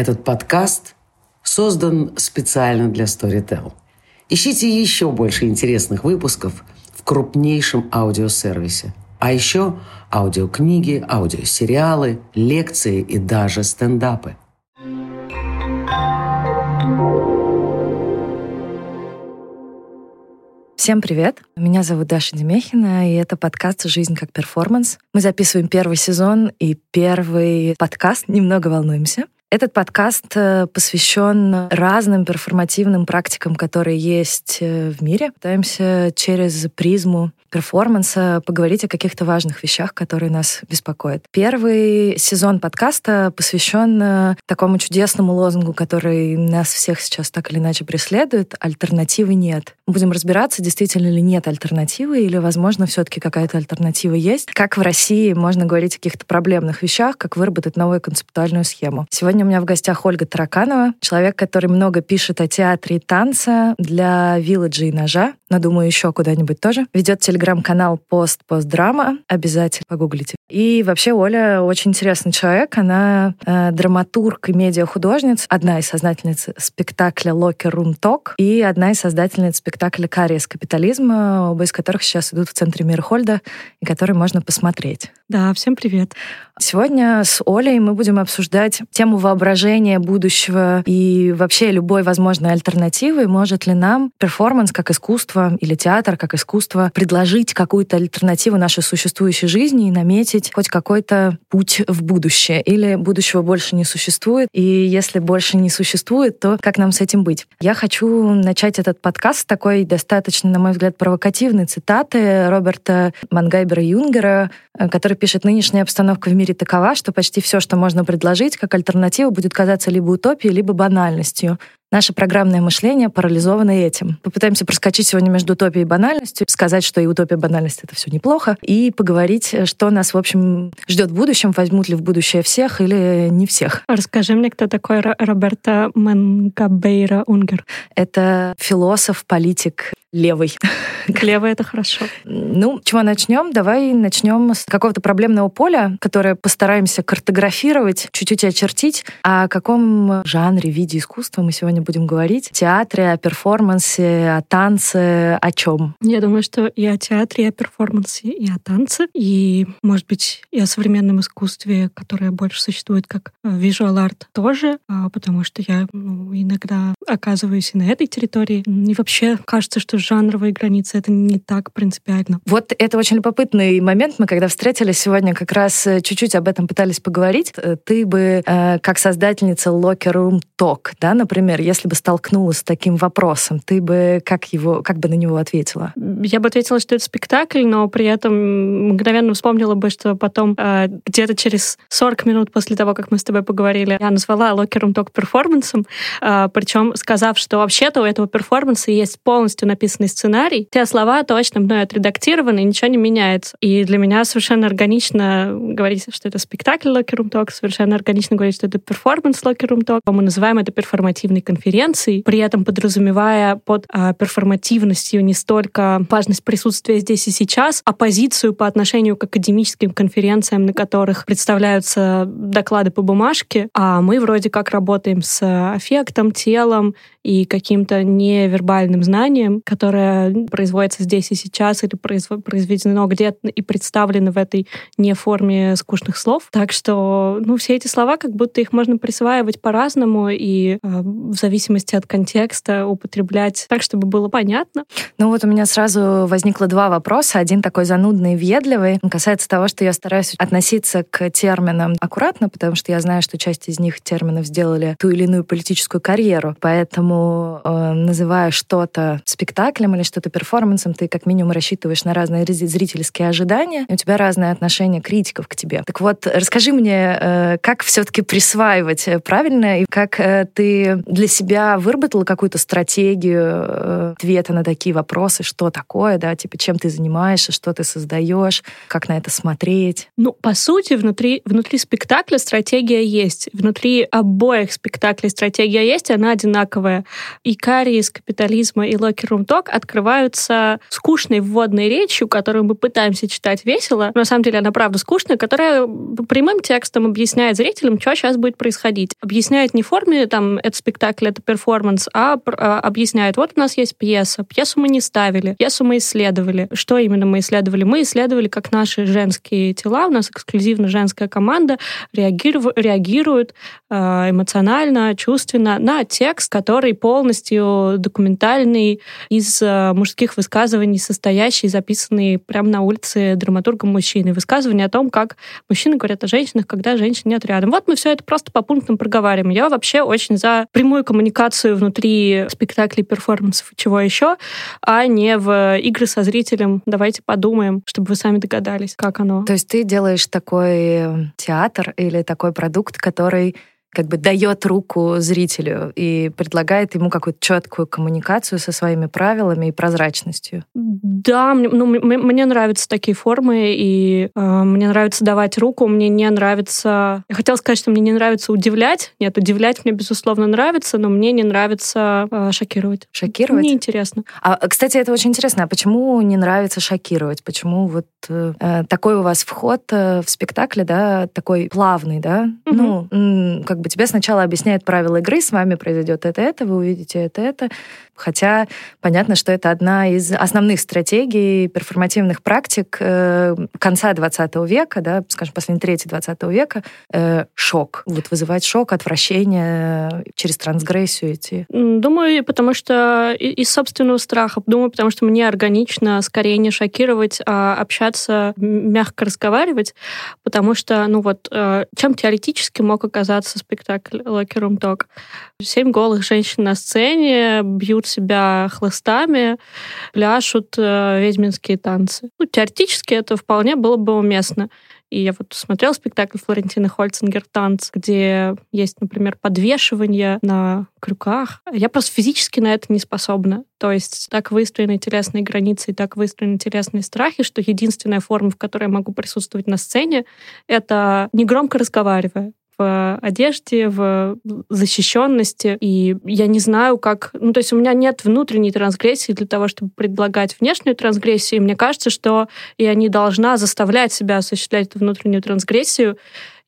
Этот подкаст создан специально для Storytel. Ищите еще больше интересных выпусков в крупнейшем аудиосервисе. А еще аудиокниги, аудиосериалы, лекции и даже стендапы. Всем привет! Меня зовут Даша Демехина, и это подкаст «Жизнь как перформанс». Мы записываем первый сезон и первый подкаст «Немного волнуемся». Этот подкаст э, посвящен разным перформативным практикам, которые есть э, в мире. Пытаемся через призму перформанса поговорить о каких-то важных вещах, которые нас беспокоят. Первый сезон подкаста посвящен э, такому чудесному лозунгу, который нас всех сейчас так или иначе преследует. Альтернативы нет. Будем разбираться, действительно ли нет альтернативы, или, возможно, все-таки какая-то альтернатива есть. Как в России можно говорить о каких-то проблемных вещах, как выработать новую концептуальную схему. Сегодня у меня в гостях Ольга Тараканова, человек, который много пишет о театре и танце для Вилладжа и Ножа, но, думаю, еще куда-нибудь тоже. Ведет телеграм-канал «Пост Постдрама», обязательно погуглите. И вообще Оля очень интересный человек, она э, драматург и медиахудожница, одна из создательниц спектакля «Локер Рум Ток» и одна из создательниц спектакля «Кариес капитализма», оба из которых сейчас идут в центре Мирхольда и которые можно посмотреть. Да, всем привет. Сегодня с Олей мы будем обсуждать тему воображения будущего и вообще любой возможной альтернативы. Может ли нам перформанс как искусство или театр как искусство предложить какую-то альтернативу нашей существующей жизни и наметить хоть какой-то путь в будущее? Или будущего больше не существует? И если больше не существует, то как нам с этим быть? Я хочу начать этот подкаст с такой достаточно, на мой взгляд, провокативной цитаты Роберта Мангайбера Юнгера, который пишет «Нынешняя обстановка в мире такова, что почти все, что можно предложить как альтернатива, будет казаться либо утопией, либо банальностью. Наше программное мышление парализовано этим. Попытаемся проскочить сегодня между утопией и банальностью, сказать, что и утопия, и банальность — это все неплохо, и поговорить, что нас, в общем, ждет в будущем, возьмут ли в будущее всех или не всех. Расскажи мне, кто такой Роберто Мангабейра Унгер. Это философ, политик, левый. Левый — это хорошо. Ну, чего начнем? Давай начнем с какого-то проблемного поля, которое постараемся картографировать, чуть-чуть очертить. О каком жанре, виде искусства мы сегодня будем говорить? Театре, о перформансе, о танце, о чем? Я думаю, что и о театре, и о перформансе, и о танце, и, может быть, и о современном искусстве, которое больше существует как visual art тоже, а, потому что я ну, иногда оказываюсь и на этой территории. И вообще кажется, что жанровые границы — это не так принципиально. Вот это очень любопытный момент. Мы когда встретились сегодня, как раз э, чуть-чуть об этом пытались поговорить. Э, ты бы, э, как создательница Locker Room Talk, да, например, если бы столкнулась с таким вопросом, ты бы как, его, как бы на него ответила? Я бы ответила, что это спектакль, но при этом мгновенно вспомнила бы, что потом где-то через 40 минут после того, как мы с тобой поговорили, я назвала Locker Room Talk перформансом, причем сказав, что вообще-то у этого перформанса есть полностью написано написанный сценарий, те слова точно мной отредактированы, ничего не меняется. И для меня совершенно органично говорить, что это спектакль Locker Room Talk, совершенно органично говорить, что это перформанс Locker Room Talk. Мы называем это перформативной конференцией, при этом подразумевая под а, перформативностью не столько важность присутствия здесь и сейчас, а позицию по отношению к академическим конференциям, на которых представляются доклады по бумажке, а мы вроде как работаем с аффектом, телом и каким-то невербальным знанием, которое производится здесь и сейчас или произведено где-то и представлено в этой не форме скучных слов. Так что, ну, все эти слова, как будто их можно присваивать по-разному и э, в зависимости от контекста употреблять так, чтобы было понятно. Ну вот у меня сразу возникло два вопроса. Один такой занудный и въедливый. Он касается того, что я стараюсь относиться к терминам аккуратно, потому что я знаю, что часть из них терминов сделали ту или иную политическую карьеру. Поэтому, э, называя что-то спектаклем, спектаклем или что-то перформансом, ты как минимум рассчитываешь на разные зрительские ожидания, и у тебя разное отношение критиков к тебе. Так вот, расскажи мне, э, как все-таки присваивать э, правильно, и как э, ты для себя выработала какую-то стратегию ответа на такие вопросы, что такое, да, типа, чем ты занимаешься, что ты создаешь, как на это смотреть? Ну, по сути, внутри, внутри спектакля стратегия есть. Внутри обоих спектаклей стратегия есть, она одинаковая. И Карри из капитализма, и Локер Рум Ток открываются скучной вводной речью, которую мы пытаемся читать весело, но на самом деле она правда скучная, которая прямым текстом объясняет зрителям, что сейчас будет происходить. Объясняет не в форме, там, это спектакль, это перформанс, а, а объясняет, вот у нас есть пьеса, пьесу мы не ставили, пьесу мы исследовали. Что именно мы исследовали? Мы исследовали, как наши женские тела, у нас эксклюзивно женская команда реагирует, реагирует э, эмоционально, чувственно на текст, который полностью документальный из э, мужских высказываний, состоящий, записанный прямо на улице драматургом мужчины. Высказывания о том, как мужчины говорят о женщинах, когда женщин нет рядом. Вот мы все это просто по пунктам проговариваем. Я вообще очень за прямую коммуникацию внутри спектаклей, перформансов и чего еще, а не в игры со зрителем. Давайте подумаем, чтобы вы сами догадались, как оно. То есть ты делаешь такой театр или такой продукт, который как бы дает руку зрителю и предлагает ему какую-то четкую коммуникацию со своими правилами и прозрачностью. Да, мне, ну, мне нравятся такие формы, и э, мне нравится давать руку, мне не нравится... Я хотела сказать, что мне не нравится удивлять. Нет, удивлять мне, безусловно, нравится, но мне не нравится э, шокировать. Шокировать? Мне интересно. А, кстати, это очень интересно. А почему не нравится шокировать? Почему вот э, э такой у вас вход э, в спектакле, да, такой плавный, да? Угу. Ну, как бы тебе сначала объясняют правила игры, с вами произойдет это, это, вы увидите это, это. Хотя понятно, что это одна из основных стратегий перформативных практик э, конца 20 века, да, скажем, последней трети 20 века, э, шок. Вот вызывать шок, отвращение, через трансгрессию идти. Думаю, потому что из собственного страха. Думаю, потому что мне органично скорее не шокировать, а общаться, мягко разговаривать, потому что, ну вот, э, чем теоретически мог оказаться спектакль Locker Room Talk? Семь голых женщин на сцене бьют себя хлыстами, пляшут э, ведьминские танцы. Ну, теоретически это вполне было бы уместно. И я вот смотрела спектакль Флорентины Хольцингер «Танц», где есть, например, подвешивание на крюках. Я просто физически на это не способна. То есть так выстроены телесные границы и так выстроены телесные страхи, что единственная форма, в которой я могу присутствовать на сцене, это негромко разговаривая в одежде, в защищенности. И я не знаю, как... Ну, то есть у меня нет внутренней трансгрессии для того, чтобы предлагать внешнюю трансгрессию. И мне кажется, что я не должна заставлять себя осуществлять эту внутреннюю трансгрессию,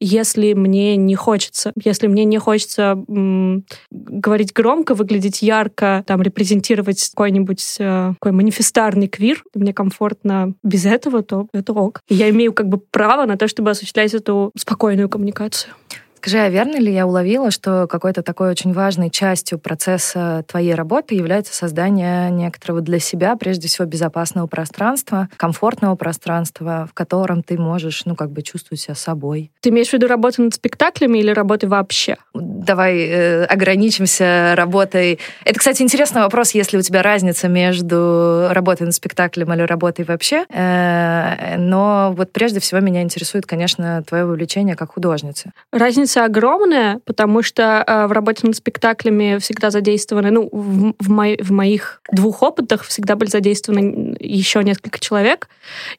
если мне не хочется. Если мне не хочется м, говорить громко, выглядеть ярко, там, репрезентировать какой-нибудь э, такой манифестарный квир, мне комфортно без этого, то это ок. Я имею как бы право на то, чтобы осуществлять эту спокойную коммуникацию. Скажи, а верно ли я уловила, что какой-то такой очень важной частью процесса твоей работы является создание некоторого для себя, прежде всего, безопасного пространства, комфортного пространства, в котором ты можешь, ну, как бы чувствовать себя собой? Ты имеешь в виду работу над спектаклями или работы вообще? Давай э, ограничимся работой. Это, кстати, интересный вопрос, если у тебя разница между работой над спектаклем или работой вообще. Э, но вот прежде всего меня интересует, конечно, твое вовлечение как художницы. Разница разница огромная, потому что э, в работе над спектаклями всегда задействованы, ну, в, в, мо в моих двух опытах всегда были задействованы еще несколько человек,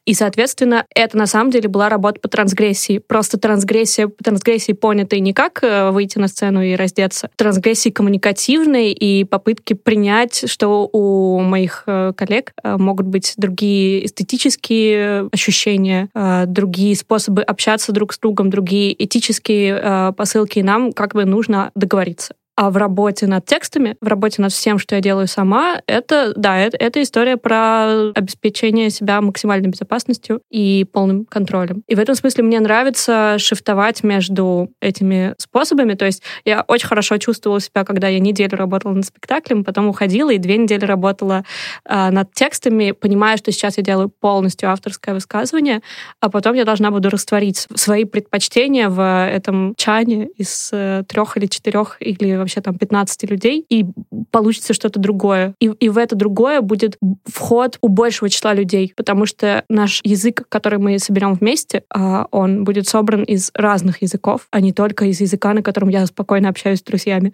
и, соответственно, это на самом деле была работа по трансгрессии. Просто трансгрессия, трансгрессии понятой не как э, выйти на сцену и раздеться, трансгрессии коммуникативной и попытки принять, что у моих э, коллег э, могут быть другие эстетические ощущения, другие способы общаться друг с другом, другие этические посылки, и нам как бы нужно договориться. А в работе над текстами, в работе над всем, что я делаю сама, это, да, это, это история про обеспечение себя максимальной безопасностью и полным контролем. И в этом смысле мне нравится шифтовать между этими способами. То есть я очень хорошо чувствовала себя, когда я неделю работала над спектаклем, потом уходила и две недели работала э, над текстами, понимая, что сейчас я делаю полностью авторское высказывание, а потом я должна буду растворить свои предпочтения в этом чане из э, трех или четырех или вообще там 15 людей, и получится что-то другое. И, и в это другое будет вход у большего числа людей, потому что наш язык, который мы соберем вместе, а, он будет собран из разных языков, а не только из языка, на котором я спокойно общаюсь с друзьями.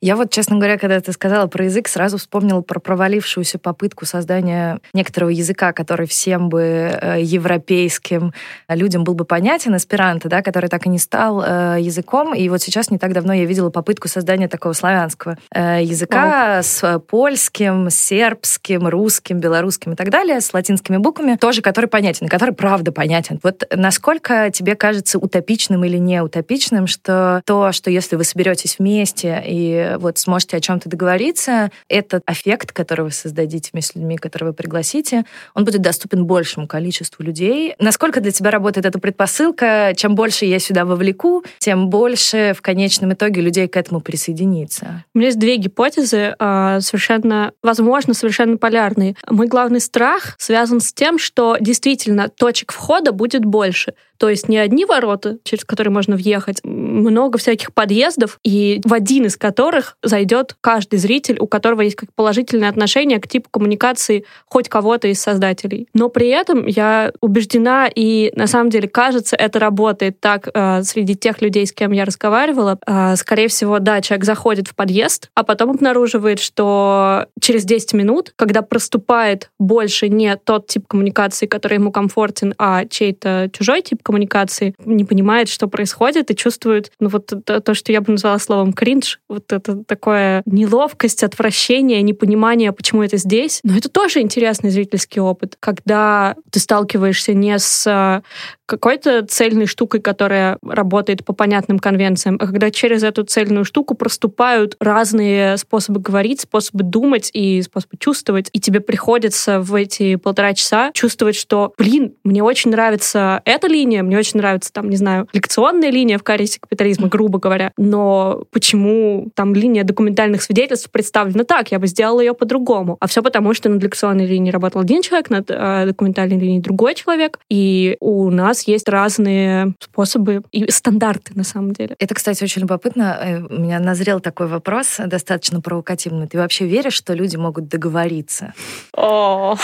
Я вот, честно говоря, когда ты сказала про язык, сразу вспомнила про провалившуюся попытку создания некоторого языка, который всем бы э, европейским людям был бы понятен, эсперанто, да, который так и не стал э, языком. И вот сейчас не так давно я видела попытку создания такого славянского э, языка oh. с польским, сербским, русским, белорусским и так далее, с латинскими буквами, тоже который понятен, который правда понятен. Вот насколько тебе кажется утопичным или не утопичным, что то, что если вы соберетесь вместе и вот сможете о чем-то договориться, этот эффект, который вы создадите вместе с людьми, которые вы пригласите, он будет доступен большему количеству людей. Насколько для тебя работает эта предпосылка? Чем больше я сюда вовлеку, тем больше в конечном итоге людей к этому присоединится. У меня есть две гипотезы, а, совершенно, возможно, совершенно полярные. Мой главный страх связан с тем, что действительно точек входа будет больше. То есть не одни ворота, через которые можно въехать, много всяких подъездов, и в один из которых зайдет каждый зритель, у которого есть как положительное отношение к типу коммуникации хоть кого-то из создателей. Но при этом я убеждена, и на самом деле кажется, это работает так э, среди тех людей, с кем я разговаривала. Э, скорее всего, да, человек заходит в подъезд, а потом обнаруживает, что через 10 минут, когда проступает больше не тот тип коммуникации, который ему комфортен, а чей-то чужой тип коммуникации, не понимает, что происходит, и чувствует, ну вот то, то что я бы назвала словом кринж, вот это такое неловкость, отвращение, непонимание, почему это здесь. Но это тоже интересный зрительский опыт, когда ты сталкиваешься не с какой-то цельной штукой, которая работает по понятным конвенциям, а когда через эту цельную штуку проступают разные способы говорить, способы думать и способы чувствовать, и тебе приходится в эти полтора часа чувствовать, что, блин, мне очень нравится эта линия, мне очень нравится, там, не знаю, лекционная линия в карисе капитализма, грубо говоря, но почему там линия документальных свидетельств представлена так, я бы сделала ее по-другому. А все потому, что над лекционной линией работал один человек, над э, документальной линией другой человек, и у нас нас есть разные способы и стандарты на самом деле. Это, кстати, очень любопытно. Э, у меня назрел такой вопрос, достаточно провокативный. Ты вообще веришь, что люди могут договориться? О,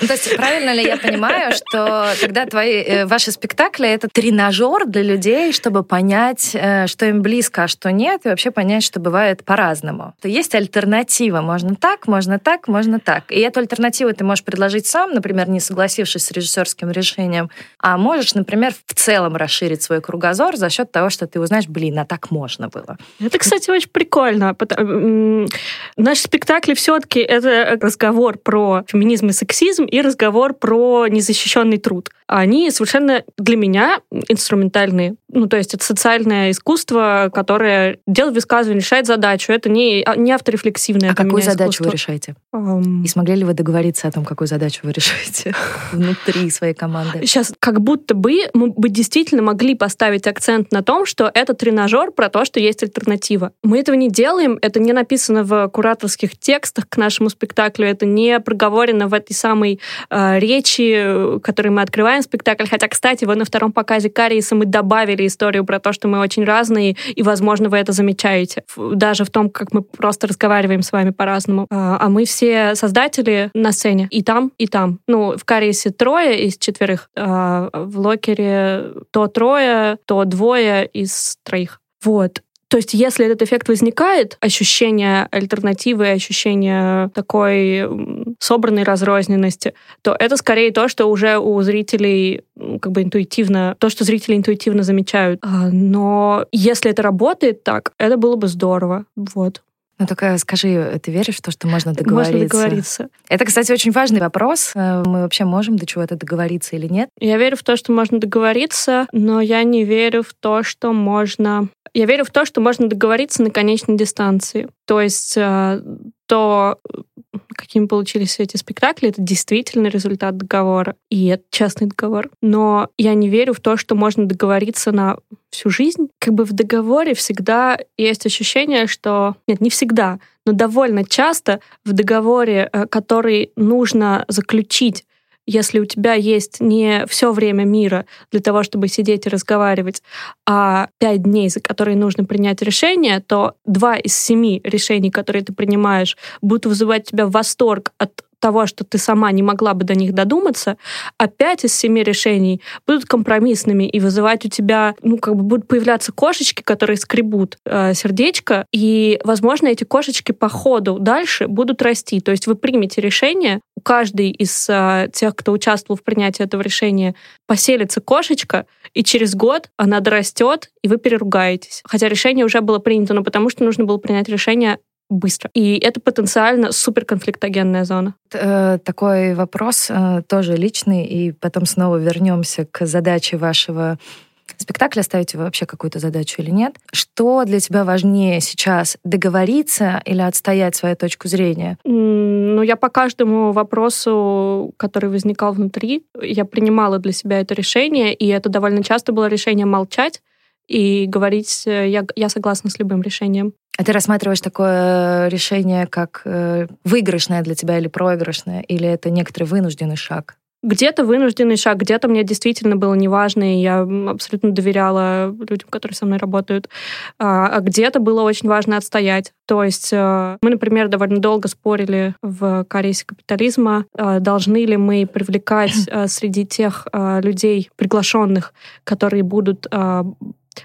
ну, то есть правильно ли я понимаю, что когда твои, э, ваши спектакли — это тренажер для людей, чтобы понять, э, что им близко, а что нет, и вообще понять, что бывает по-разному. То есть альтернатива. Можно так, можно так, можно так. И эту альтернативу ты можешь предложить сам, например, не согласившись с режиссерским решением, а можешь, например, в целом расширить свой кругозор за счет того, что ты узнаешь, блин, а так можно было. Это, кстати, очень прикольно. Наши спектакли все-таки это разговор про феминизм и сексизм, феминизм и разговор про незащищенный труд. Они совершенно для меня инструментальные. Ну, то есть это социальное искусство, которое делает высказывание, решает задачу. Это не, а, не авторефлексивное. А какую задачу искусство. вы решаете? Um... И смогли ли вы договориться о том, какую задачу вы решаете внутри своей команды? Сейчас как будто бы мы бы действительно могли поставить акцент на том, что это тренажер про то, что есть альтернатива. Мы этого не делаем, это не написано в кураторских текстах к нашему спектаклю, это не проговорено в этой самой э, речи, которой мы открываем спектакль. Хотя, кстати, вот на втором показе Кариеса мы добавили историю про то, что мы очень разные, и, возможно, вы это замечаете. Даже в том, как мы просто разговариваем с вами по-разному. Э, а мы все создатели на сцене. И там, и там. Ну, в Кариесе трое из четверых. Э, в Локере то трое, то двое из троих. Вот. То есть, если этот эффект возникает, ощущение альтернативы, ощущение такой собранной разрозненности, то это скорее то, что уже у зрителей как бы интуитивно, то, что зрители интуитивно замечают. А, но если это работает так, это было бы здорово. Вот. Ну, только скажи, ты веришь в то, что можно договориться? Можно договориться. Это, кстати, очень важный вопрос. Э, мы вообще можем до чего-то договориться или нет? Я верю в то, что можно договориться, но я не верю в то, что можно я верю в то, что можно договориться на конечной дистанции. То есть э, то, какими получились эти спектакли, это действительно результат договора. И это частный договор. Но я не верю в то, что можно договориться на всю жизнь. Как бы в договоре всегда есть ощущение, что... Нет, не всегда, но довольно часто в договоре, э, который нужно заключить если у тебя есть не все время мира для того, чтобы сидеть и разговаривать, а пять дней, за которые нужно принять решение, то два из семи решений, которые ты принимаешь, будут вызывать тебя восторг от того, что ты сама не могла бы до них додуматься, а пять из семи решений будут компромиссными и вызывать у тебя, ну, как бы будут появляться кошечки, которые скребут э, сердечко, и, возможно, эти кошечки по ходу дальше будут расти. То есть вы примете решение, каждой из э, тех, кто участвовал в принятии этого решения, поселится кошечка, и через год она дорастет, и вы переругаетесь. Хотя решение уже было принято, но потому что нужно было принять решение быстро. И это потенциально суперконфликтогенная зона. Э, такой вопрос э, тоже личный, и потом снова вернемся к задаче вашего спектакля, ставите вы вообще какую-то задачу или нет. Что для тебя важнее сейчас, договориться или отстоять свою точку зрения? Ну, я по каждому вопросу, который возникал внутри, я принимала для себя это решение, и это довольно часто было решение молчать, и говорить, э, я, я согласна с любым решением. А ты рассматриваешь такое решение как э, выигрышное для тебя или проигрышное, или это некоторый вынужденный шаг? Где-то вынужденный шаг, где-то мне действительно было неважно, и я абсолютно доверяла людям, которые со мной работают, а, а где-то было очень важно отстоять. То есть э, мы, например, довольно долго спорили в корейсе капитализма, должны ли мы привлекать среди тех людей, приглашенных, которые будут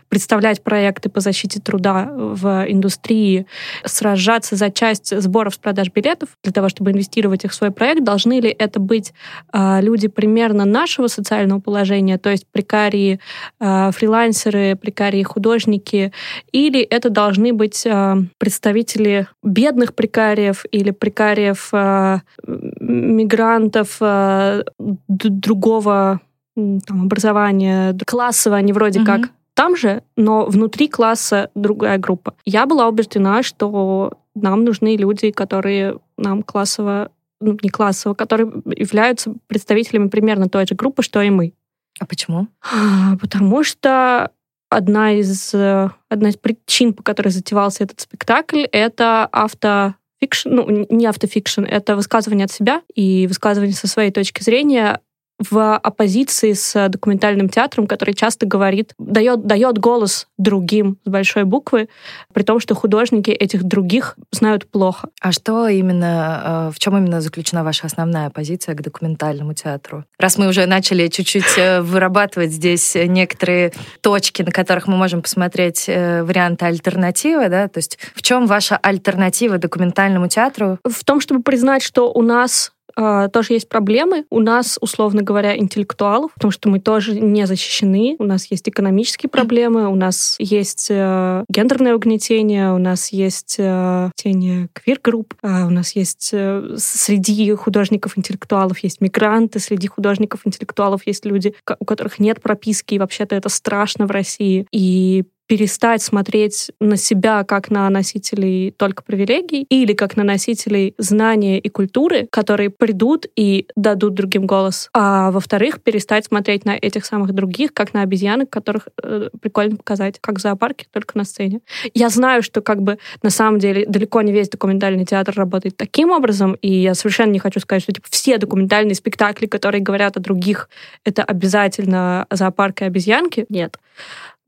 представлять проекты по защите труда в индустрии, сражаться за часть сборов с продаж билетов для того, чтобы инвестировать их в свой проект, должны ли это быть э, люди примерно нашего социального положения, то есть прикарии, э, фрилансеры, прикарии художники, или это должны быть э, представители бедных прикариев или прикариев э, мигрантов э, другого там, образования, классового, они вроде mm-hmm. как там же, но внутри класса другая группа. Я была убеждена, что нам нужны люди, которые нам классово, ну, не классово, которые являются представителями примерно той же группы, что и мы. А почему? А, потому что одна из, одна из причин, по которой затевался этот спектакль, это автофикшн, ну, не автофикшн, это высказывание от себя и высказывание со своей точки зрения в оппозиции с документальным театром, который часто говорит, дает, дает голос другим с большой буквы, при том, что художники этих других знают плохо. А что именно, э, в чем именно заключена ваша основная позиция к документальному театру? Раз мы уже начали чуть-чуть э, вырабатывать здесь некоторые точки, на которых мы можем посмотреть э, варианты альтернативы, да, то есть в чем ваша альтернатива документальному театру? В том, чтобы признать, что у нас а, тоже есть проблемы. У нас, условно говоря, интеллектуалов, потому что мы тоже не защищены. У нас есть экономические проблемы, у нас есть э, гендерное угнетение, у нас есть э, тени квир-групп, э, у нас есть э, среди художников-интеллектуалов есть мигранты, среди художников-интеллектуалов есть люди, у которых нет прописки, и вообще-то это страшно в России. И перестать смотреть на себя как на носителей только привилегий или как на носителей знания и культуры, которые придут и дадут другим голос. А во-вторых, перестать смотреть на этих самых других, как на обезьянок, которых э, прикольно показать, как в зоопарке, только на сцене. Я знаю, что как бы на самом деле далеко не весь документальный театр работает таким образом, и я совершенно не хочу сказать, что типа все документальные спектакли, которые говорят о других, это обязательно зоопарк и обезьянки. Нет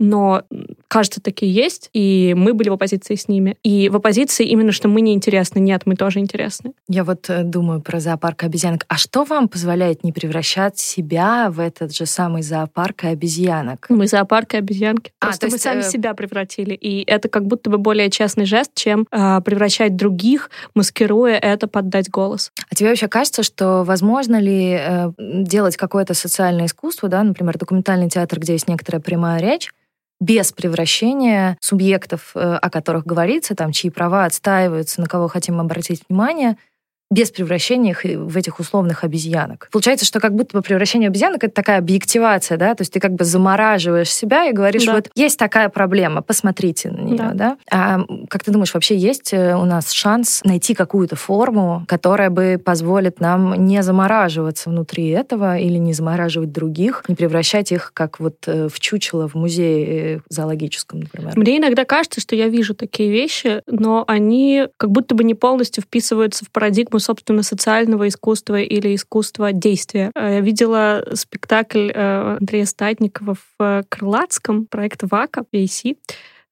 но, кажется, такие есть, и мы были в оппозиции с ними. И в оппозиции именно, что мы не интересны. Нет, мы тоже интересны. Я вот э, думаю про зоопарк обезьянок. А что вам позволяет не превращать себя в этот же самый зоопарк и обезьянок? Мы зоопарк и обезьянки. А, Просто есть, мы сами э... себя превратили. И это как будто бы более честный жест, чем э, превращать других, маскируя это, поддать голос. А тебе вообще кажется, что возможно ли э, делать какое-то социальное искусство, да, например, документальный театр, где есть некоторая прямая речь, без превращения субъектов, э, о которых говорится, там, чьи права отстаиваются, на кого хотим обратить внимание, без превращения их в этих условных обезьянок. Получается, что как будто бы превращение обезьянок — это такая объективация, да, то есть ты как бы замораживаешь себя и говоришь, да. вот есть такая проблема, посмотрите на нее, да. да. А как ты думаешь, вообще есть э, у нас шанс найти какую-то форму, которая бы позволит нам не замораживаться внутри этого или не замораживать других, не превращать их как вот э, в чучело в музее э, зоологическом, например? Мне иногда кажется, что я вижу такие вещи, но они как будто бы не полностью вписываются в парадигму собственно, социального искусства или искусства действия. Э, я видела спектакль э, Андрея Статникова в Крылатском, проект ВАКа, VAC,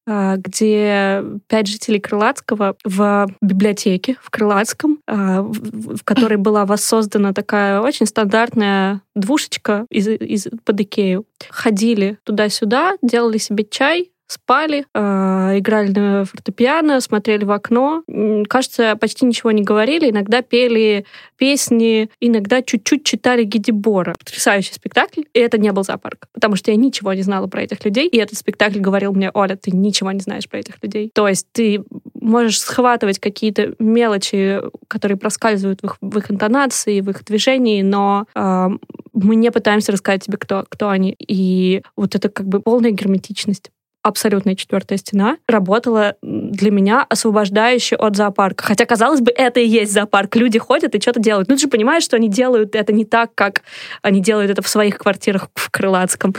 а, где пять жителей Крылатского в библиотеке в Крылатском, в которой была воссоздана такая очень стандартная двушечка из, из, под Икею. Ходили туда-сюда, делали себе чай, спали, э, играли на фортепиано, смотрели в окно. Кажется, почти ничего не говорили. Иногда пели песни, иногда чуть-чуть читали Гидибора. Потрясающий спектакль. И это не был зоопарк, потому что я ничего не знала про этих людей. И этот спектакль говорил мне, Оля, ты ничего не знаешь про этих людей. То есть ты можешь схватывать какие-то мелочи, которые проскальзывают в их, в их интонации, в их движении, но э, мы не пытаемся рассказать тебе, кто, кто они. И вот это как бы полная герметичность абсолютная четвертая стена работала для меня освобождающе от зоопарка. Хотя, казалось бы, это и есть зоопарк. Люди ходят и что-то делают. Ну, ты же понимаешь, что они делают это не так, как они делают это в своих квартирах в Крылатском.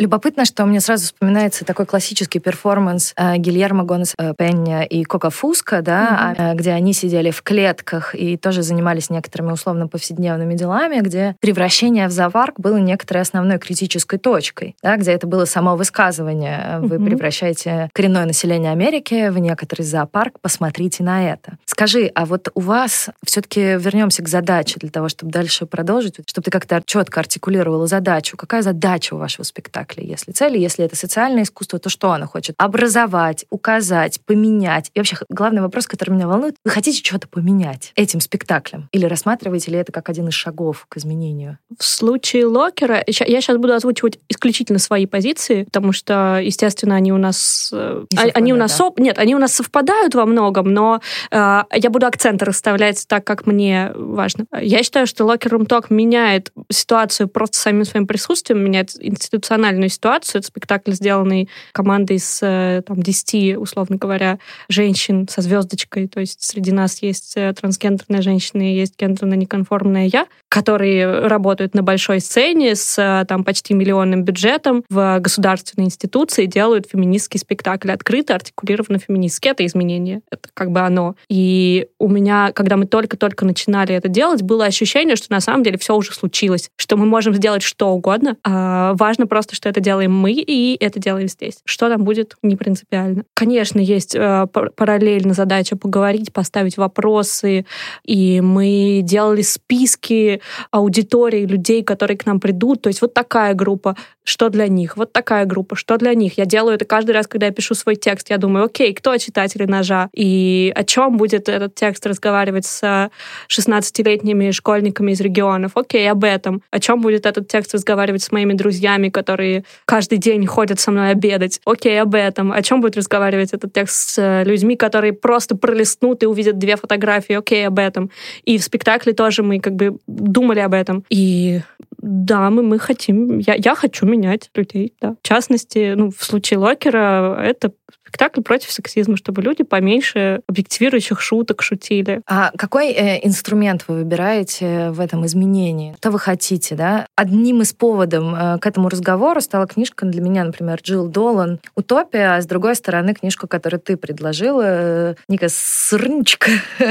Любопытно, что мне сразу вспоминается такой классический перформанс э, Гильермо Гонес э, Пення и Кока Фуска, да, mm-hmm. э, где они сидели в клетках и тоже занимались некоторыми условно повседневными делами, где превращение в зоопарк было некоторой основной критической точкой, да, где это было само высказывание. Вы mm-hmm. превращаете коренное население Америки в некоторый зоопарк, посмотрите на это. Скажи, а вот у вас все-таки вернемся к задаче для того, чтобы дальше продолжить, чтобы ты как-то четко артикулировала задачу. Какая задача у вашего спектакля? Спектакле. Если цели, если это социальное искусство, то что оно хочет? Образовать, указать, поменять. И вообще главный вопрос, который меня волнует, вы хотите что-то поменять этим спектаклем? Или рассматриваете ли это как один из шагов к изменению? В случае Локера, я сейчас буду озвучивать исключительно свои позиции, потому что, естественно, они у нас... Э, Не они у нас... Да? Нет, они у нас совпадают во многом, но э, я буду акценты расставлять так, как мне важно. Я считаю, что Локер Румток меняет ситуацию просто самим своим присутствием, меняет институционально реальную ситуацию. Это спектакль, сделанный командой из э, там, 10, условно говоря, женщин со звездочкой. То есть среди нас есть э, трансгендерная женщина и есть гендерно неконформная я, которые работают на большой сцене с э, там, почти миллионным бюджетом в государственной институции, делают феминистский спектакль открыто, артикулированно феминистски. Это изменение. Это как бы оно. И у меня, когда мы только-только начинали это делать, было ощущение, что на самом деле все уже случилось, что мы можем сделать что угодно. А важно просто, что это делаем мы, и это делаем здесь. Что там будет, не принципиально. Конечно, есть э, параллельно задача поговорить, поставить вопросы, и мы делали списки аудитории людей, которые к нам придут. То есть вот такая группа, что для них, вот такая группа, что для них. Я делаю это каждый раз, когда я пишу свой текст. Я думаю, окей, кто читатели ножа? И о чем будет этот текст разговаривать с 16-летними школьниками из регионов? Окей, об этом. О чем будет этот текст разговаривать с моими друзьями, которые каждый день ходят со мной обедать. Окей, об этом. О чем будет разговаривать этот текст с э, людьми, которые просто пролистнут и увидят две фотографии? Окей, об этом. И в спектакле тоже мы как бы думали об этом. И да, мы, мы хотим, я, я хочу менять людей, да. В частности, ну, в случае Локера это спектакль против сексизма, чтобы люди поменьше объективирующих шуток шутили. А какой э, инструмент вы выбираете в этом изменении? Что вы хотите, да? Одним из поводов э, к этому разговору стала книжка для меня, например, Джилл Долан «Утопия», а с другой стороны книжку, которую ты предложила, э, Ника Сырничка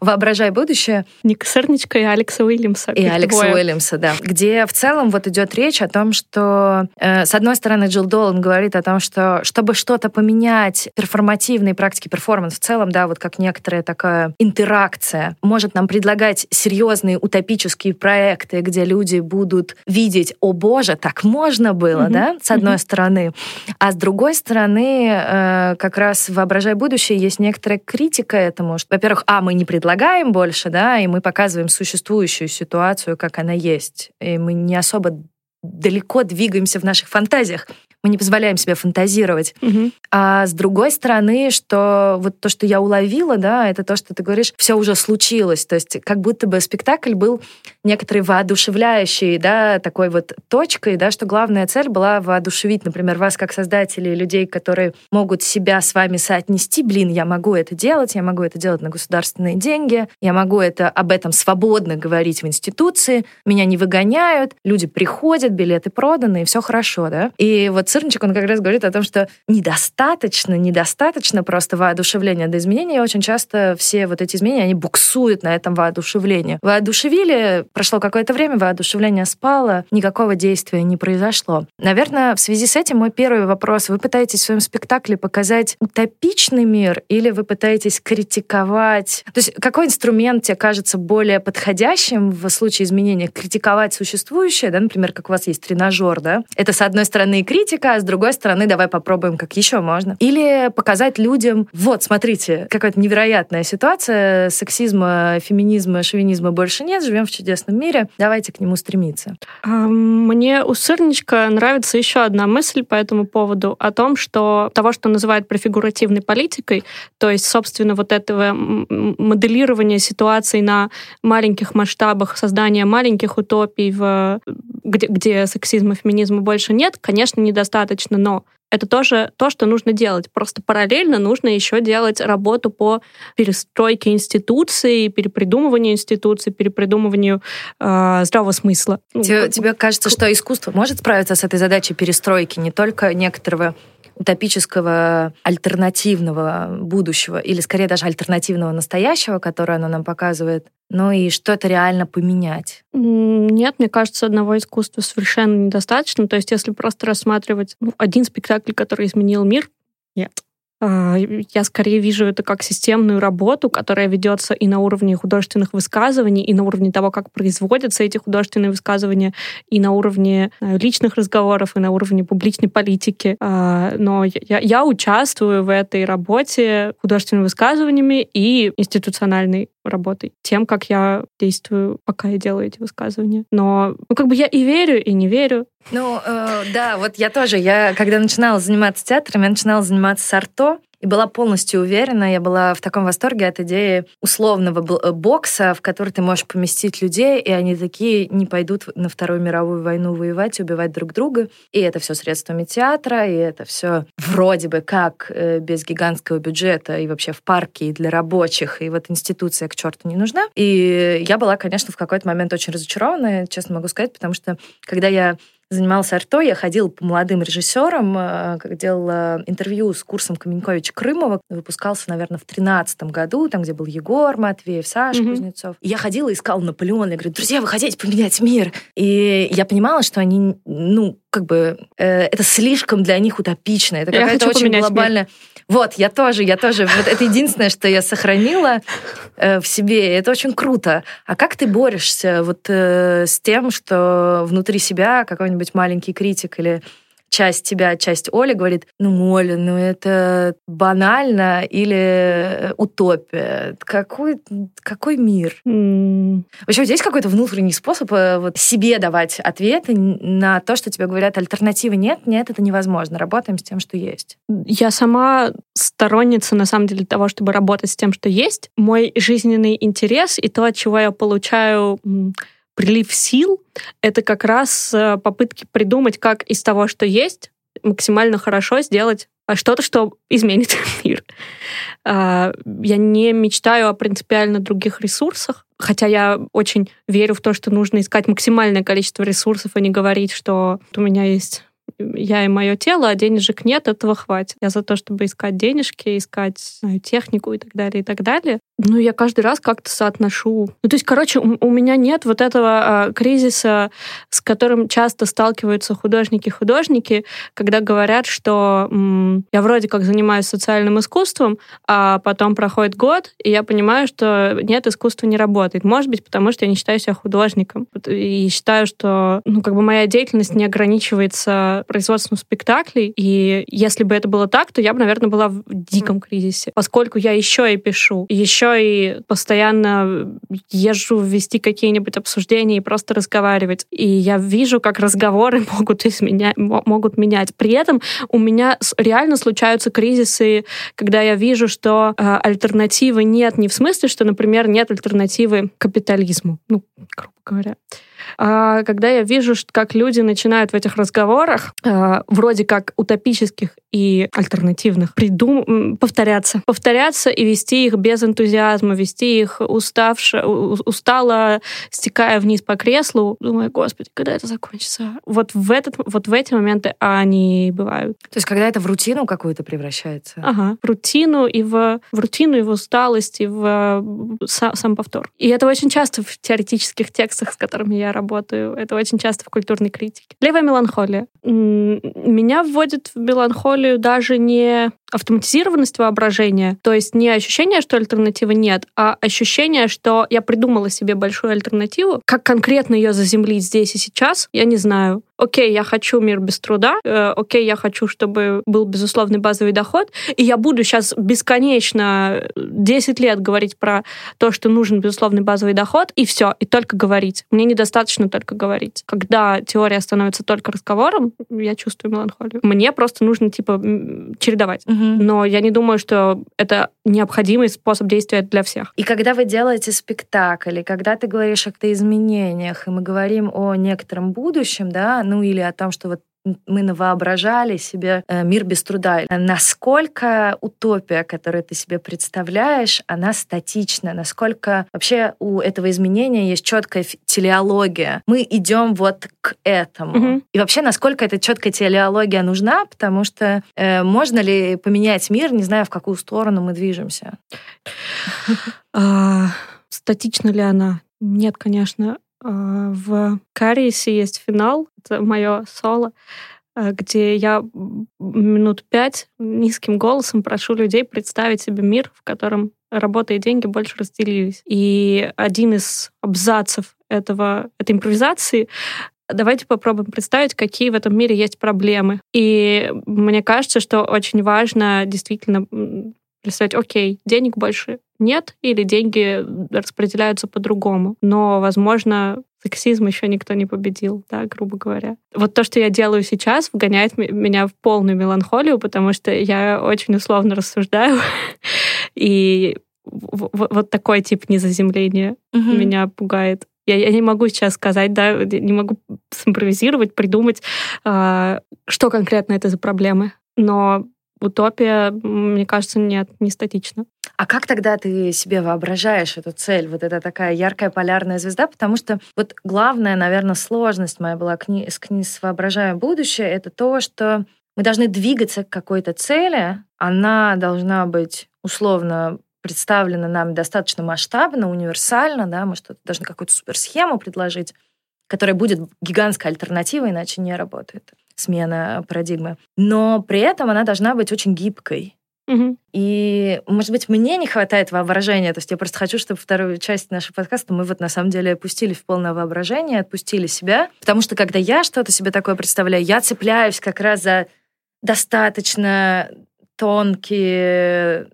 «Воображай будущее». Ника Сырничка и Алекса Уильямса. И Алекса двое. Уильямса, да. Где в целом вот идет речь о том, что, э, с одной стороны, Джилл Долан говорит о том, что чтобы что-то поменять применять перформативные практики перформанс в целом, да, вот как некоторая такая интеракция, может нам предлагать серьезные утопические проекты, где люди будут видеть, о боже, так можно было, mm-hmm. да, с одной mm-hmm. стороны. А с другой стороны, э, как раз воображая будущее, есть некоторая критика этому, что, во-первых, а, мы не предлагаем больше, да, и мы показываем существующую ситуацию, как она есть. И мы не особо далеко двигаемся в наших фантазиях мы не позволяем себе фантазировать. Угу. А с другой стороны, что вот то, что я уловила, да, это то, что ты говоришь, все уже случилось. То есть как будто бы спектакль был некоторой воодушевляющей, да, такой вот точкой, да, что главная цель была воодушевить, например, вас как создателей, людей, которые могут себя с вами соотнести. Блин, я могу это делать, я могу это делать на государственные деньги, я могу это об этом свободно говорить в институции, меня не выгоняют, люди приходят, билеты проданы, и все хорошо, да. И вот Сырничек, он как раз говорит о том, что недостаточно, недостаточно просто воодушевления до изменения. И очень часто все вот эти изменения, они буксуют на этом воодушевлении. Воодушевили, прошло какое-то время, воодушевление спало, никакого действия не произошло. Наверное, в связи с этим мой первый вопрос. Вы пытаетесь в своем спектакле показать утопичный мир или вы пытаетесь критиковать? То есть какой инструмент тебе кажется более подходящим в случае изменения? Критиковать существующее, да, например, как у вас есть тренажер, да? Это, с одной стороны, и критика, а с другой стороны, давай попробуем, как еще можно. Или показать людям, вот, смотрите, какая-то невероятная ситуация, сексизма, феминизма, шовинизма больше нет, живем в чудесном мире, давайте к нему стремиться. Мне у Сырничка нравится еще одна мысль по этому поводу, о том, что того, что называют префигуративной политикой, то есть, собственно, вот этого моделирования ситуаций на маленьких масштабах, создания маленьких утопий, в, где, где сексизма феминизма больше нет, конечно, недостаточно, но это тоже то, что нужно делать. Просто параллельно нужно еще делать работу по перестройке институций, перепридумыванию институций, перепридумыванию э, здравого смысла. Ну, тебе, тебе кажется, что искусство может справиться с этой задачей перестройки не только некоторого утопического альтернативного будущего, или скорее даже альтернативного настоящего, которое оно нам показывает, ну и что-то реально поменять? Нет, мне кажется, одного искусства совершенно недостаточно. То есть если просто рассматривать ну, один спектакль, который изменил мир, нет. А, я скорее вижу это как системную работу, которая ведется и на уровне художественных высказываний, и на уровне того, как производятся эти художественные высказывания, и на уровне личных разговоров, и на уровне публичной политики. А, но я, я участвую в этой работе художественными высказываниями и институциональной работой, тем, как я действую, пока я делаю эти высказывания. Но, ну, как бы я и верю, и не верю. Ну, э, да, вот я тоже. Я, когда начинала заниматься театром, я начинала заниматься с арто, и была полностью уверена, я была в таком восторге от идеи условного э, бокса, в который ты можешь поместить людей, и они такие не пойдут на Вторую мировую войну воевать, убивать друг друга. И это все средствами театра, и это все вроде бы как э, без гигантского бюджета, и вообще в парке, и для рабочих, и вот институция к черту не нужна. И я была, конечно, в какой-то момент очень разочарована, честно могу сказать, потому что когда я занимался арто, я ходила по молодым режиссерам, э, делала интервью с курсом Каменьковича Крымова, выпускался, наверное, в тринадцатом году, там, где был Егор Матвеев, Саша mm-hmm. Кузнецов. И я ходила, искала Наполеона, я говорю, друзья, вы хотите поменять мир? И я понимала, что они, ну, как бы, э, это слишком для них утопично, это какая-то очень глобальная... Мир. Вот, я тоже, я тоже. Вот это единственное, что я сохранила э, в себе, и это очень круто. А как ты борешься вот э, с тем, что внутри себя какой-нибудь маленький критик или часть тебя, часть Оли говорит, ну, Оля, ну это банально или э, утопия. Какой, какой мир? Mm. Вообще, есть какой-то внутренний способ э, вот, себе давать ответы на то, что тебе говорят, альтернативы нет, нет, это невозможно. Работаем с тем, что есть. Я сама сторонница, на самом деле, того, чтобы работать с тем, что есть. Мой жизненный интерес и то, от чего я получаю прилив сил — это как раз э, попытки придумать, как из того, что есть, максимально хорошо сделать а что-то, что изменит мир. А, я не мечтаю о принципиально других ресурсах, хотя я очень верю в то, что нужно искать максимальное количество ресурсов, а не говорить, что у меня есть я и мое тело, а денежек нет, этого хватит. Я за то, чтобы искать денежки, искать знаю, технику и так далее, и так далее. Ну, я каждый раз как-то соотношу. Ну, то есть, короче, у, у меня нет вот этого а, кризиса, с которым часто сталкиваются художники-художники, когда говорят, что м, я вроде как занимаюсь социальным искусством, а потом проходит год, и я понимаю, что нет, искусство не работает. Может быть, потому что я не считаю себя художником. И считаю, что ну, как бы моя деятельность не ограничивается производством спектаклей. И если бы это было так, то я бы, наверное, была в диком кризисе. Поскольку я еще и пишу, еще и постоянно езжу вести какие-нибудь обсуждения и просто разговаривать. И я вижу, как разговоры могут, изменять, могут менять. При этом у меня реально случаются кризисы, когда я вижу, что э, альтернативы нет не в смысле, что, например, нет альтернативы капитализму. Ну, грубо говоря А когда я вижу, как люди начинают в этих разговорах, э, вроде как утопических и альтернативных, придум... повторяться. Повторяться и вести их без энтузиазма, вести их уставше, устало, стекая вниз по креслу, думаю, господи, когда это закончится? Вот в, этот, вот в эти моменты они бывают. То есть когда это в рутину какую-то превращается? Ага, в рутину и в, в рутину и в усталость, и в сам, сам повтор. И это очень часто в теоретических текстах, с которыми я работаю. Это очень часто в культурной критике. Левая меланхолия. Меня вводит в меланхолию даже не автоматизированность воображения, то есть не ощущение, что альтернативы нет, а ощущение, что я придумала себе большую альтернативу. Как конкретно ее заземлить здесь и сейчас, я не знаю. Окей, я хочу мир без труда, э, окей, я хочу, чтобы был безусловный базовый доход, и я буду сейчас бесконечно 10 лет говорить про то, что нужен безусловный базовый доход, и все, и только говорить. Мне недостаточно только говорить. Когда теория становится только разговором, я чувствую меланхолию. Мне просто нужно, типа, чередовать. Но я не думаю, что это необходимый способ действия для всех. И когда вы делаете спектакль, и когда ты говоришь о изменениях, и мы говорим о некотором будущем, да, ну или о том, что вот мы навоображали себе э, мир без труда. Насколько утопия, которую ты себе представляешь, она статична? Насколько вообще у этого изменения есть четкая телеология? Мы идем вот к этому. Угу. И вообще, насколько эта четкая телеология нужна? Потому что э, можно ли поменять мир, не знаю, в какую сторону мы движемся? А, статична ли она? Нет, конечно. А, в Кариесе есть финал, это мое соло, а, где я минут пять низким голосом прошу людей представить себе мир, в котором работа и деньги больше разделились. И один из абзацев этого, этой импровизации Давайте попробуем представить, какие в этом мире есть проблемы. И мне кажется, что очень важно действительно представить, окей, денег больше нет, или деньги распределяются по-другому. Но, возможно, сексизм еще никто не победил, да, грубо говоря. Вот то, что я делаю сейчас, вгоняет меня в полную меланхолию, потому что я очень условно рассуждаю, и вот такой тип незаземления меня пугает. Я, я не могу сейчас сказать, да, не могу симпровизировать, придумать, э, что конкретно это за проблемы. Но утопия, мне кажется, нет, не статична. А как тогда ты себе воображаешь эту цель? Вот это такая яркая полярная звезда, потому что вот главная, наверное, сложность моя была к ней, с, с воображаем будущее, это то, что мы должны двигаться к какой-то цели, она должна быть условно представлена нам достаточно масштабно, универсально, да, мы что-то должны какую-то суперсхему предложить, которая будет гигантской альтернативой, иначе не работает смена парадигмы. Но при этом она должна быть очень гибкой. Угу. И, может быть, мне не хватает воображения. То есть я просто хочу, чтобы вторую часть нашего подкаста мы вот на самом деле опустили в полное воображение, отпустили себя. Потому что когда я что-то себе такое представляю, я цепляюсь как раз за достаточно тонкие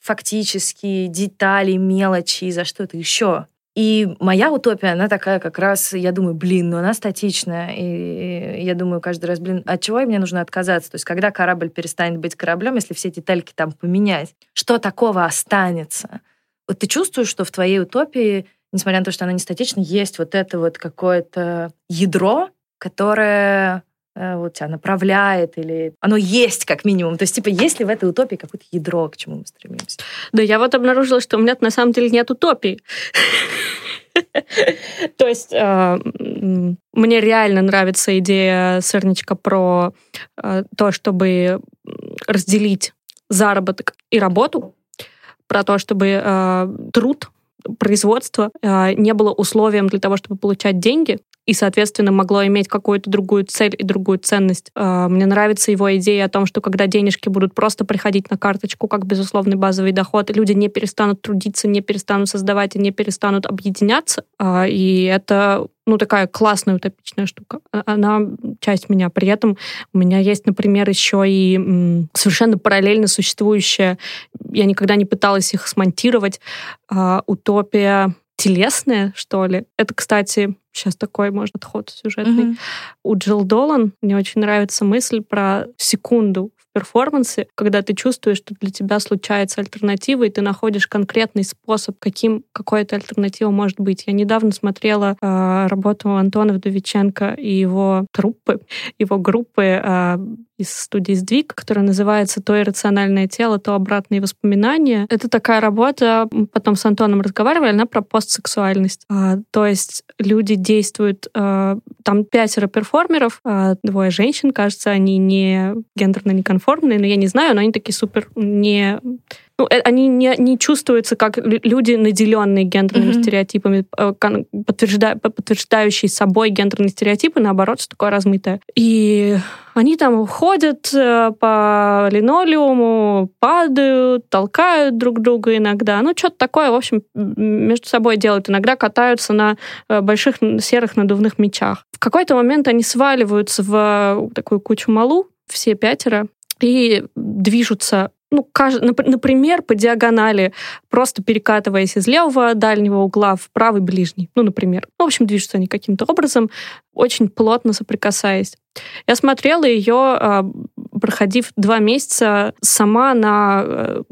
фактические детали, мелочи, за что-то еще. И моя утопия, она такая как раз, я думаю, блин, ну она статичная. И я думаю каждый раз, блин, от чего мне нужно отказаться? То есть когда корабль перестанет быть кораблем, если все детальки там поменять, что такого останется? Вот ты чувствуешь, что в твоей утопии, несмотря на то, что она не статична, есть вот это вот какое-то ядро, которое вот тебя направляет, или оно есть как минимум. То есть, типа, есть ли в этой утопии какое-то ядро, к чему мы стремимся? Да, я вот обнаружила, что у меня на самом деле нет утопии. То есть э, мне реально нравится идея сырничка про э, то, чтобы разделить заработок и работу, про то, чтобы э, труд производство не было условием для того, чтобы получать деньги, и, соответственно, могло иметь какую-то другую цель и другую ценность. А, мне нравится его идея о том, что когда денежки будут просто приходить на карточку как безусловный базовый доход, люди не перестанут трудиться, не перестанут создавать и не перестанут объединяться. А, и это ну, такая классная утопичная штука. А, она часть меня. При этом у меня есть, например, еще и совершенно параллельно существующая, я никогда не пыталась их смонтировать, утопия телесная, что ли. Это, кстати, сейчас такой, может, отход сюжетный. Mm-hmm. У Джилл Долан мне очень нравится мысль про секунду в перформансе, когда ты чувствуешь, что для тебя случается альтернатива, и ты находишь конкретный способ, каким какая-то альтернатива может быть. Я недавно смотрела э, работу Антона Вдовиченко и его труппы, его группы э, из студии «Сдвиг», которая называется «То иррациональное тело, то обратные воспоминания». Это такая работа, потом с Антоном разговаривали, она про постсексуальность. А, то есть люди действуют, а, там пятеро перформеров, а, двое женщин, кажется, они не гендерно неконформные, но я не знаю, но они такие супер не ну, э, они не, не чувствуются как люди, наделенные гендерными mm-hmm. стереотипами, э, подтвержда, подтверждающие собой гендерные стереотипы, наоборот, что такое размытое. И они там ходят э, по линолеуму, падают, толкают друг друга иногда. Ну, что-то такое, в общем, между собой делают. Иногда катаются на больших серых надувных мечах. В какой-то момент они сваливаются в такую кучу малу, все пятеро, и движутся ну, например, по диагонали, просто перекатываясь из левого дальнего угла в правый ближний. Ну, например. Ну, в общем, движутся они каким-то образом, очень плотно соприкасаясь. Я смотрела ее, а, проходив два месяца сама на э,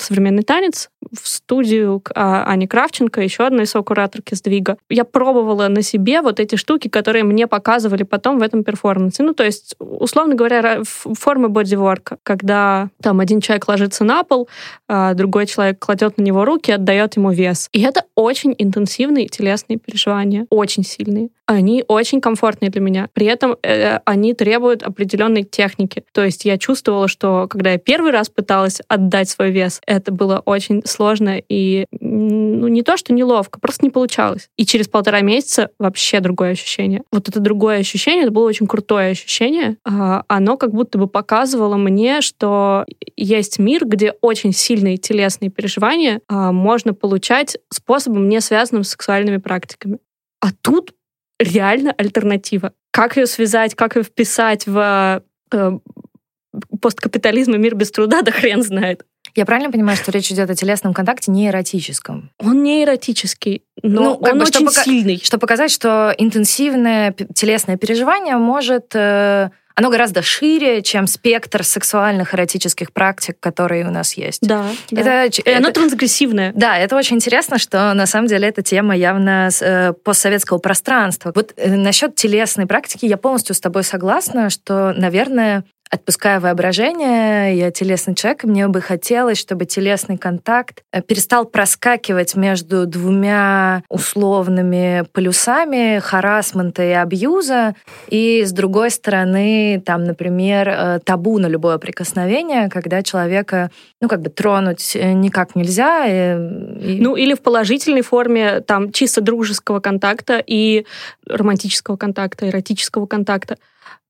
современный танец в студию к а, Ане Кравченко, еще одной сокураторки сдвига. Я пробовала на себе вот эти штуки, которые мне показывали потом в этом перформансе. Ну, то есть, условно говоря, формы бодиворка, когда там один человек ложится на пол, а другой человек кладет на него руки, отдает ему вес. И это очень интенсивные телесные переживания, очень сильные. Они очень комфортные для меня. При этом э, они требуют определенной техники. То есть я чувствовала, что когда я первый раз пыталась отдать свой вес, это было очень сложно и ну, не то, что неловко, просто не получалось. И через полтора месяца вообще другое ощущение. Вот это другое ощущение, это было очень крутое ощущение. А, оно как будто бы показывало мне, что есть мир, где очень сильные телесные переживания а, можно получать способом, не связанным с сексуальными практиками. А тут реально альтернатива. Как ее связать, как ее вписать в э, посткапитализм и мир без труда, да хрен знает. Я правильно понимаю, что речь идет о телесном контакте не эротическом? Он не эротический, но ну, он бы, очень что сильный. Что показать, что интенсивное телесное переживание может... Э, оно гораздо шире, чем спектр сексуальных эротических практик, которые у нас есть. Да. Это, да. Это, и оно трансгрессивное. Да, это очень интересно, что на самом деле эта тема явно э, постсоветского пространства. Вот э, насчет телесной практики я полностью с тобой согласна, что, наверное, отпуская воображение, я телесный человек, и мне бы хотелось, чтобы телесный контакт э, перестал проскакивать между двумя условными полюсами харасмента и абьюза, и с другой стороны, там, например, э, табу на любое прикосновение, когда человека, ну, как бы тронуть э, никак нельзя. И, Ну, или в положительной форме, там, чисто дружеского контакта и романтического контакта, эротического контакта.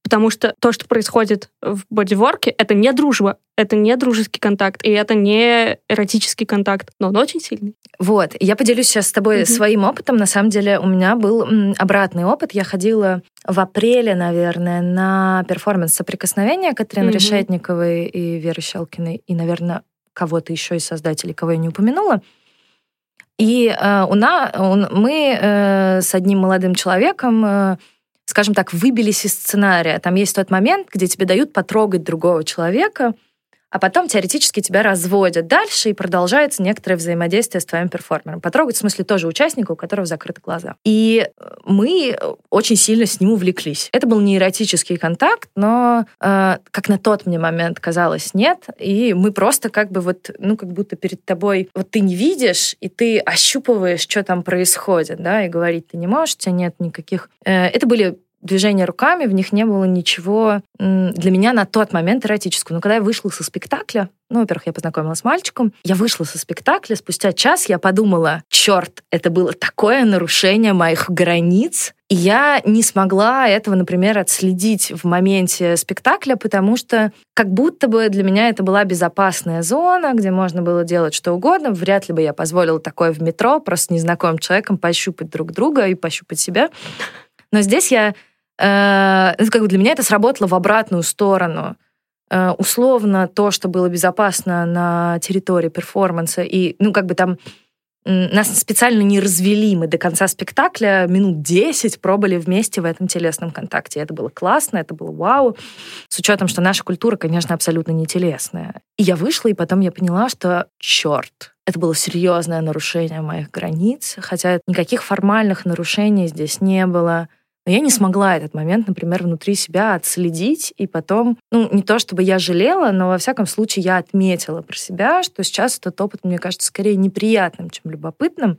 Потому что то, что происходит в бодиворке, это не дружба, это не дружеский контакт, и это не эротический контакт, но он очень сильный. Вот, я поделюсь сейчас с тобой mm-hmm. своим опытом. На самом деле у меня был обратный опыт. Я ходила в апреле, наверное, на перформанс соприкосновения Катрины mm-hmm. Решетниковой и Веры Щелкиной, и, наверное, кого-то еще из создателей, кого я не упомянула. И э, у нас, мы э, с одним молодым человеком э, скажем так, выбились из сценария. Там есть тот момент, где тебе дают потрогать другого человека, а потом теоретически тебя разводят дальше, и продолжается некоторое взаимодействие с твоим перформером. Потрогать, в смысле, тоже участника, у которого закрыты глаза. И мы очень сильно с ним увлеклись. Это был не эротический контакт, но, э, как на тот мне момент казалось, нет. И мы просто как бы вот, ну, как будто перед тобой, вот ты не видишь, и ты ощупываешь, что там происходит, да, и говорить ты не можешь, у тебя нет никаких... Э, это были движения руками, в них не было ничего для меня на тот момент эротического. Но когда я вышла со спектакля, ну, во-первых, я познакомилась с мальчиком, я вышла со спектакля, спустя час я подумала, черт, это было такое нарушение моих границ, и я не смогла этого, например, отследить в моменте спектакля, потому что как будто бы для меня это была безопасная зона, где можно было делать что угодно. Вряд ли бы я позволила такое в метро, просто незнакомым человеком пощупать друг друга и пощупать себя. Но здесь я Э, как бы для меня это сработало в обратную сторону. Э, условно, то, что было безопасно на территории перформанса, и, ну, как бы там нас специально не развели. Мы до конца спектакля минут 10 пробовали вместе в этом телесном контакте. Это было классно, это было вау. С учетом, что наша культура, конечно, абсолютно не телесная. И я вышла, и потом я поняла, что черт, это было серьезное нарушение моих границ, хотя никаких формальных нарушений здесь не было. Но я не смогла этот момент, например, внутри себя отследить, и потом, ну, не то чтобы я жалела, но во всяком случае я отметила про себя, что сейчас этот опыт, мне кажется, скорее неприятным, чем любопытным.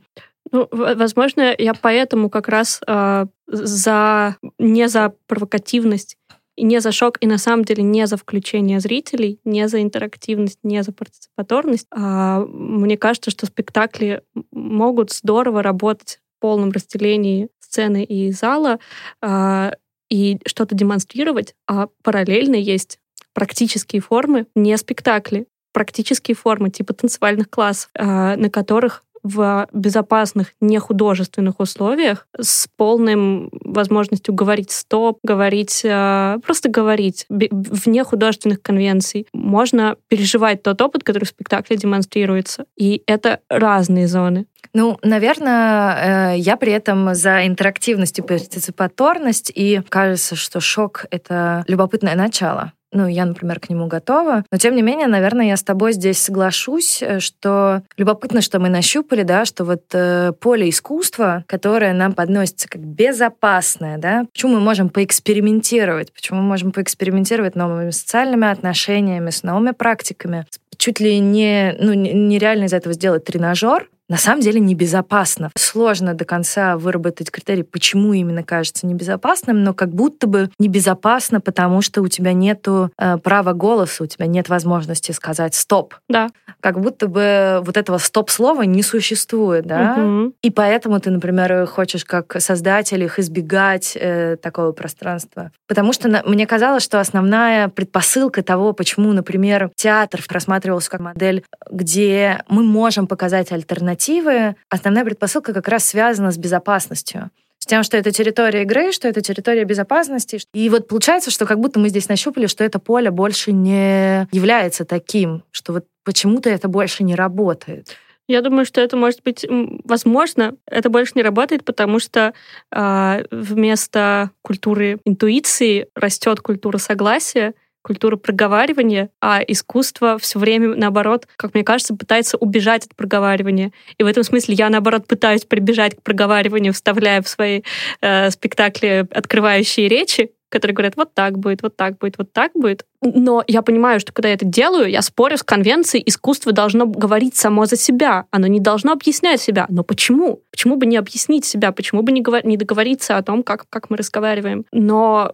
Ну, возможно, я поэтому как раз э, за не за провокативность не за шок, и на самом деле не за включение зрителей, не за интерактивность, не за партиципаторность. А мне кажется, что спектакли могут здорово работать в полном разделении сцены и зала э, и что-то демонстрировать, а параллельно есть практические формы, не спектакли, практические формы типа танцевальных классов, э, на которых в безопасных, нехудожественных условиях с полным возможностью говорить стоп, говорить, э, просто говорить вне художественных конвенций. Можно переживать тот опыт, который в спектакле демонстрируется. И это разные зоны. Ну, наверное, э, я при этом за интерактивность и партиципаторность, и кажется, что шок — это любопытное начало. Ну, я, например, к нему готова. Но, тем не менее, наверное, я с тобой здесь соглашусь, э, что любопытно, что мы нащупали, да, что вот э, поле искусства, которое нам подносится как безопасное, да, почему мы можем поэкспериментировать, почему мы можем поэкспериментировать новыми социальными отношениями, с новыми практиками, чуть ли не, ну, нереально из этого сделать тренажер, на самом деле небезопасно. Сложно до конца выработать критерий, почему именно кажется небезопасным, но как будто бы небезопасно, потому что у тебя нет э, права голоса, у тебя нет возможности сказать «стоп». Да. Как будто бы вот этого «стоп» слова не существует, да? Угу. И поэтому ты, например, хочешь как создатель их избегать э, такого пространства. Потому что на, мне казалось, что основная предпосылка того, почему, например, театр рассматривался как модель, где мы можем показать альтернативу альтернативы, основная предпосылка как раз связана с безопасностью с тем, что это территория игры, что это территория безопасности. И вот получается, что как будто мы здесь нащупали, что это поле больше не является таким, что вот почему-то это больше не работает. Я думаю, что это может быть, возможно, это больше не работает, потому что э, вместо культуры интуиции растет культура согласия, культура проговаривания, а искусство все время, наоборот, как мне кажется, пытается убежать от проговаривания. И в этом смысле я, наоборот, пытаюсь прибежать к проговариванию, вставляя в свои э, спектакли открывающие речи, которые говорят, вот так будет, вот так будет, вот так будет. Но я понимаю, что когда я это делаю, я спорю с конвенцией, искусство должно говорить само за себя, оно не должно объяснять себя. Но почему? Почему бы не объяснить себя? Почему бы не, говор- не договориться о том, как, как мы разговариваем? Но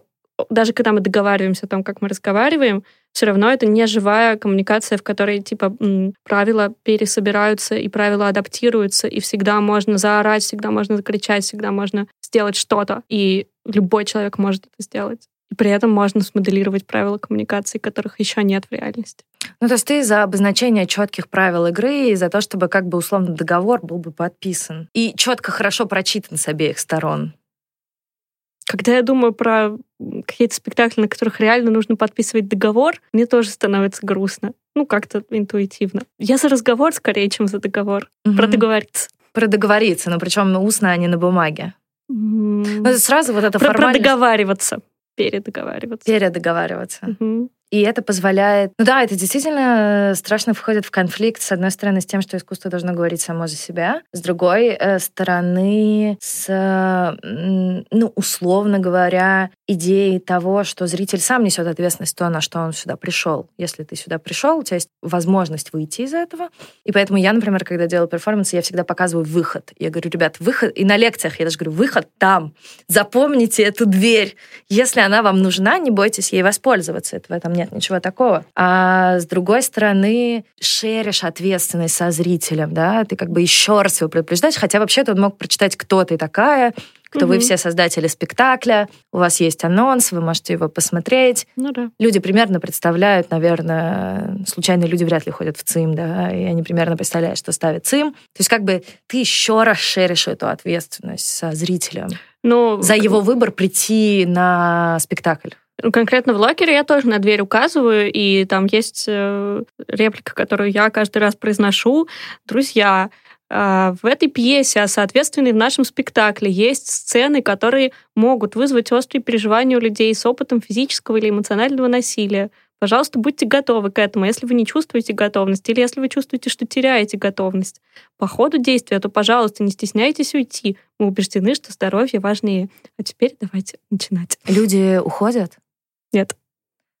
даже когда мы договариваемся о том, как мы разговариваем, все равно это не живая коммуникация, в которой типа правила пересобираются и правила адаптируются, и всегда можно заорать, всегда можно закричать, всегда можно сделать что-то, и любой человек может это сделать. И при этом можно смоделировать правила коммуникации, которых еще нет в реальности. Ну, то есть ты за обозначение четких правил игры и за то, чтобы как бы условно договор был бы подписан. И четко хорошо прочитан с обеих сторон. Когда я думаю про какие-то спектакли, на которых реально нужно подписывать договор, мне тоже становится грустно. Ну, как-то интуитивно. Я за разговор скорее, чем за договор. Угу. Про договориться. Про договориться, но причем устно, а не на бумаге. Ну, сразу вот это про, формальность... Про договариваться. Передоговариваться. Передоговариваться. Угу. И это позволяет... Ну да, это действительно страшно входит в конфликт, с одной стороны, с тем, что искусство должно говорить само за себя, с другой э, стороны, с, ну, условно говоря, идеей того, что зритель сам несет ответственность то, на что он сюда пришел. Если ты сюда пришел, у тебя есть возможность выйти из этого. И поэтому я, например, когда делаю перформанс, я всегда показываю выход. Я говорю, ребят, выход... И на лекциях я даже говорю, выход там. Запомните эту дверь. Если она вам нужна, не бойтесь ей воспользоваться. Это в этом нет ничего такого. А с другой стороны, шеришь ответственность со зрителем, да, ты как бы еще раз его предупреждаешь, хотя вообще-то он мог прочитать, кто ты такая, кто угу. вы все создатели спектакля, у вас есть анонс, вы можете его посмотреть. Ну да. Люди примерно представляют, наверное, случайные люди вряд ли ходят в ЦИМ, да, и они примерно представляют, что ставит ЦИМ. То есть как бы ты еще раз шеришь эту ответственность со зрителем. Ну, за его выбор прийти на спектакль. Ну, конкретно в Locker е я тоже на дверь указываю, и там есть э, реплика, которую я каждый раз произношу. Друзья, а, в этой пьесе, а соответственно и в нашем спектакле есть сцены, которые могут вызвать острые переживания у людей с опытом физического или эмоционального насилия. Пожалуйста, будьте готовы к этому. Если вы не чувствуете готовность, или если вы чувствуете, что теряете готовность по ходу действия, то, пожалуйста, не стесняйтесь уйти. Мы убеждены, что здоровье важнее. А теперь давайте начинать. Люди уходят? Нет.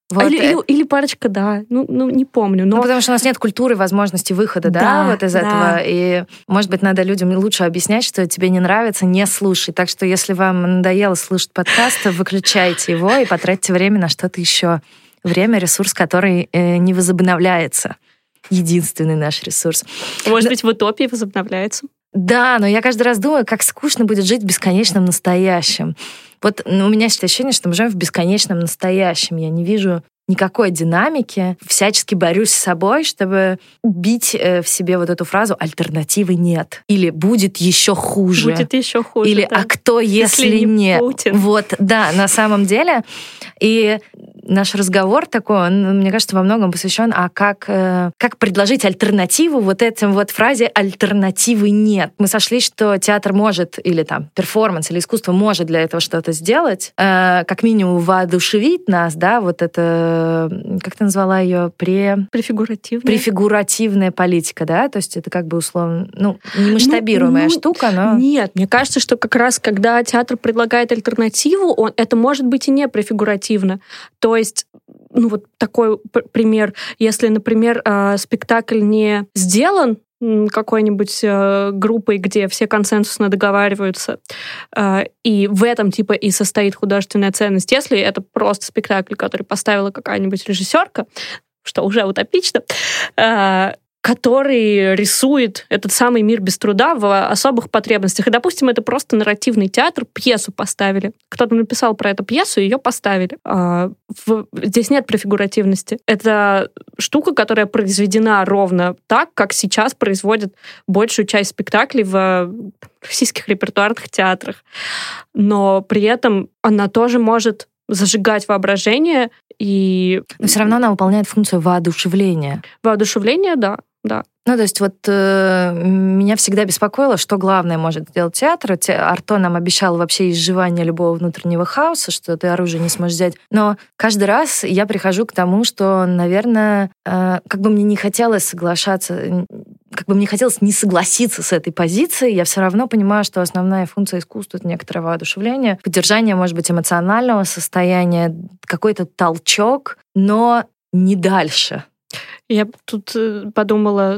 Вот. Или, или, или парочка, да. Ну, ну, не помню. Но... Ну, потому что у нас нет культуры возможности выхода, да, да вот из да. этого. И, может быть, надо людям лучше объяснять, что тебе не нравится, не слушай. Так что, если вам надоело слушать подкаст, выключайте его и потратьте время на что-то еще. Время — ресурс, который э, не возобновляется. Единственный наш ресурс. Может но... быть, в утопии возобновляется? Да, но я каждый раз думаю, как скучно будет жить в бесконечном настоящем. Вот ну, у меня есть ощущение, что мы живем в бесконечном настоящем. Я не вижу никакой динамики. Всячески борюсь с собой, чтобы убить э, в себе вот эту фразу «альтернативы нет». Или «будет еще хуже». Будет еще хуже, Или да. «а кто, если, если не нет?» Путин. Вот, да, на самом деле. И наш разговор такой, он, мне кажется, во многом посвящен, а как, э, как предложить альтернативу вот этим вот фразе «альтернативы нет». Мы сошли, что театр может, или там перформанс, или искусство может для этого что-то сделать, э, как минимум воодушевить нас, да, вот это, как ты назвала ее, пре... Префигуративная. Префигуративная политика, да, то есть это как бы условно, ну, не масштабируемая ну, ну, штука, но... Нет, мне кажется, что как раз, когда театр предлагает альтернативу, он, это может быть и не префигуративно. То есть, ну вот такой пример, если, например, э, спектакль не сделан какой-нибудь э, группой, где все консенсусно договариваются, э, и в этом типа и состоит художественная ценность. Если это просто спектакль, который поставила какая-нибудь режиссерка, что уже утопично, который рисует этот самый мир без труда в особых потребностях. И, допустим, это просто нарративный театр, пьесу поставили. Кто-то написал про эту пьесу, ее поставили. А, здесь нет префигуративности. Это штука, которая произведена ровно так, как сейчас производят большую часть спектаклей в российских репертуарных театрах. Но при этом она тоже может зажигать воображение и... Но все равно она выполняет функцию воодушевления. Воодушевление, да да. Ну, то есть вот э, меня всегда беспокоило, что главное может сделать театр. Арто нам обещал вообще изживание любого внутреннего хаоса, что ты оружие не сможешь взять. Но каждый раз я прихожу к тому, что, наверное, э, как бы мне не хотелось соглашаться, как бы мне хотелось не согласиться с этой позицией, я все равно понимаю, что основная функция искусства — это некоторое воодушевление, поддержание, может быть, эмоционального состояния, какой-то толчок, но не дальше. Я тут э, подумала,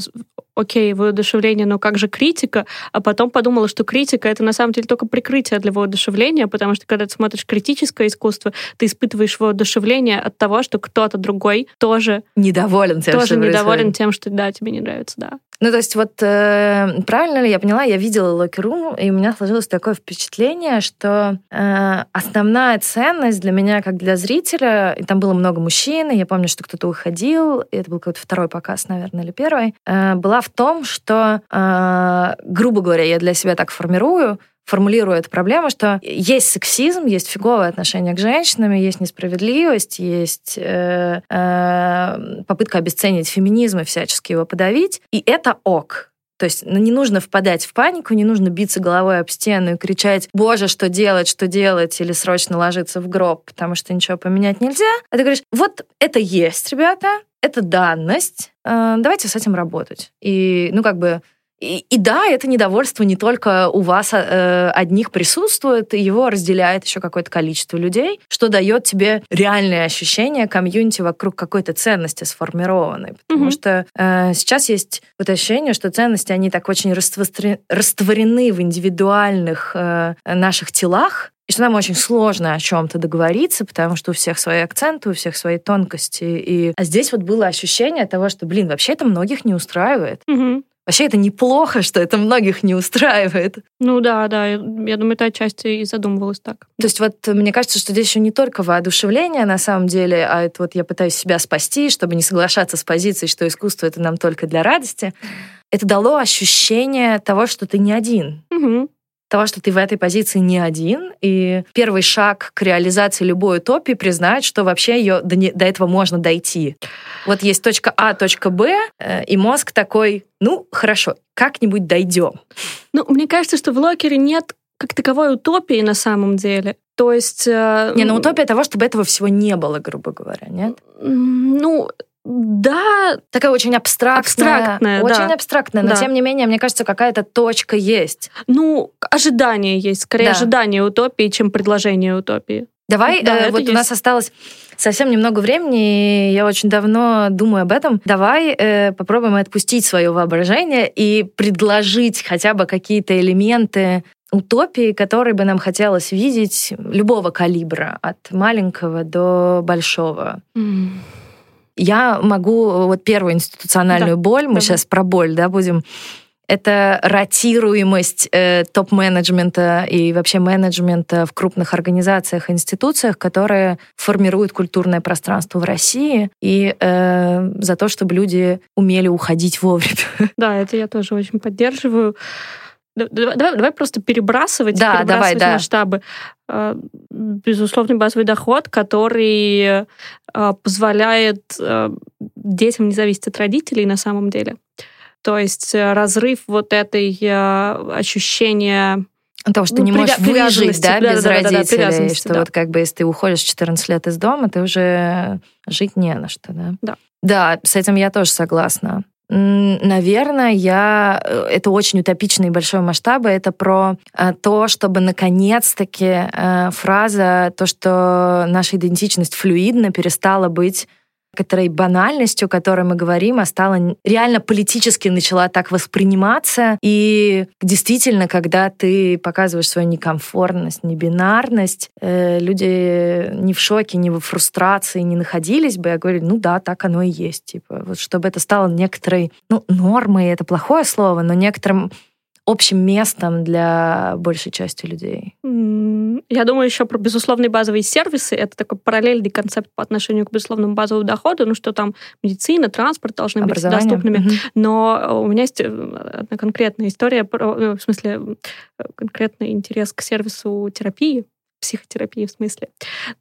окей, воодушевление, но как же критика? А потом подумала, что критика — это на самом деле только прикрытие для воодушевления, потому что когда ты смотришь критическое искусство, ты испытываешь воодушевление от того, что кто-то другой тоже... Недоволен тем, Тоже что недоволен происходит. тем, что, да, тебе не нравится, да. Ну, то есть вот э, правильно ли я поняла, я видела Locker Room, и у меня сложилось такое впечатление, что э, основная ценность для меня, как для зрителя, и там было много мужчин, и я помню, что кто-то уходил, и это был какой-то второй показ, наверное, или первый, э, была в том, что, э, грубо говоря, я для себя так формирую, формулирую эту проблему, что есть сексизм, есть фиговое отношение к женщинам, есть несправедливость, есть э, э, попытка обесценить феминизм и всячески его подавить, и это ок. То есть ну, не нужно впадать в панику, не нужно биться головой об стену и кричать «Боже, что делать, что делать?» или срочно ложиться в гроб, потому что ничего поменять нельзя. А ты говоришь «Вот это есть, ребята, это данность, э, давайте с этим работать». И, ну, как бы и, и да, это недовольство не только у вас э, одних присутствует, его разделяет еще какое-то количество людей, что дает тебе реальное ощущение комьюнити вокруг какой-то ценности сформированной. Потому mm-hmm. что э, сейчас есть вот ощущение, что ценности, они так очень растворены в индивидуальных э, наших телах, и что нам очень сложно о чем-то договориться, потому что у всех свои акценты, у всех свои тонкости. И... А здесь вот было ощущение того, что, блин, вообще это многих не устраивает. Угу. Вообще это неплохо, что это многих не устраивает. Ну да, да, я, я думаю, эта часть и задумывалась так. То есть вот мне кажется, что здесь еще не только воодушевление на самом деле, а это вот я пытаюсь себя спасти, чтобы не соглашаться с позицией, что искусство это нам только для радости. Это дало ощущение того, что ты не один. Угу. Того, что ты в этой позиции не один, и первый шаг к реализации любой утопии признать, что вообще ее до, не, до этого можно дойти. Вот есть точка А, точка Б, э, и мозг такой, ну, хорошо, как-нибудь дойдем. Ну, мне кажется, что в Локере нет как таковой утопии на самом деле. То есть... Э, не, ну утопия того, чтобы этого всего не было, грубо говоря, нет? Ну, да. Такая очень абстрактная. Абстрактная, Очень да. абстрактная, но Да. тем не менее, мне кажется, какая-то точка есть. Ну, ожидание есть, скорее Да. ожидание утопии, чем предложение утопии. Давай, Да, э, вот есть. у нас осталось совсем немного времени, и я очень давно думаю об этом. Давай э, попробуем отпустить свое воображение и предложить хотя бы какие-то элементы утопии, которые бы нам хотелось видеть любого калибра, от маленького до большого. Я могу вот первую институциональную Да, боль, мы давай. сейчас про боль, да, будем. Это ротируемость э, топ-менеджмента и вообще менеджмента в крупных организациях и институциях, которые формируют культурное пространство в России, и э, за то, чтобы люди умели уходить вовремя. Да, это я тоже очень поддерживаю. Да- Давай, давай- просто перебрасывать, Да, перебрасывать давай, да. масштабы. Э, Безусловный базовый доход, который э, позволяет э, детям не зависеть от родителей на самом деле. То есть разрыв вот этой ощущения Того, что Ну, не можешь выжить, да, без да-да-да-да-да, родителей, привязанности, что да. вот как бы если ты уходишь в 14 лет из дома, ты уже жить не на что, да? Да. Да, с этим я тоже согласна. Наверное, я... э, Это очень утопичный и большой масштаб. Это про э, то, чтобы наконец-таки э, фраза, то, что наша идентичность флюидна, перестала быть некоторой банальностью, которой мы говорим, а стала реально политически начала так восприниматься. И действительно, когда ты показываешь свою некомфортность, небинарность, э, люди не в шоке, не во фрустрации не находились бы. Я говорю, ну да, так оно и есть. Типа, вот чтобы это стало некоторой, ну, нормой, это плохое слово, но некоторым общим местом для большей части людей. Я думаю еще про безусловные базовые сервисы. Это такой параллельный концепт по отношению к безусловному базовому доходу. Ну, что там медицина, транспорт должны быть доступными. Мгм. Но у меня есть э, одна конкретная история, ну, в смысле, э, конкретный интерес к сервису терапии, психотерапии в смысле.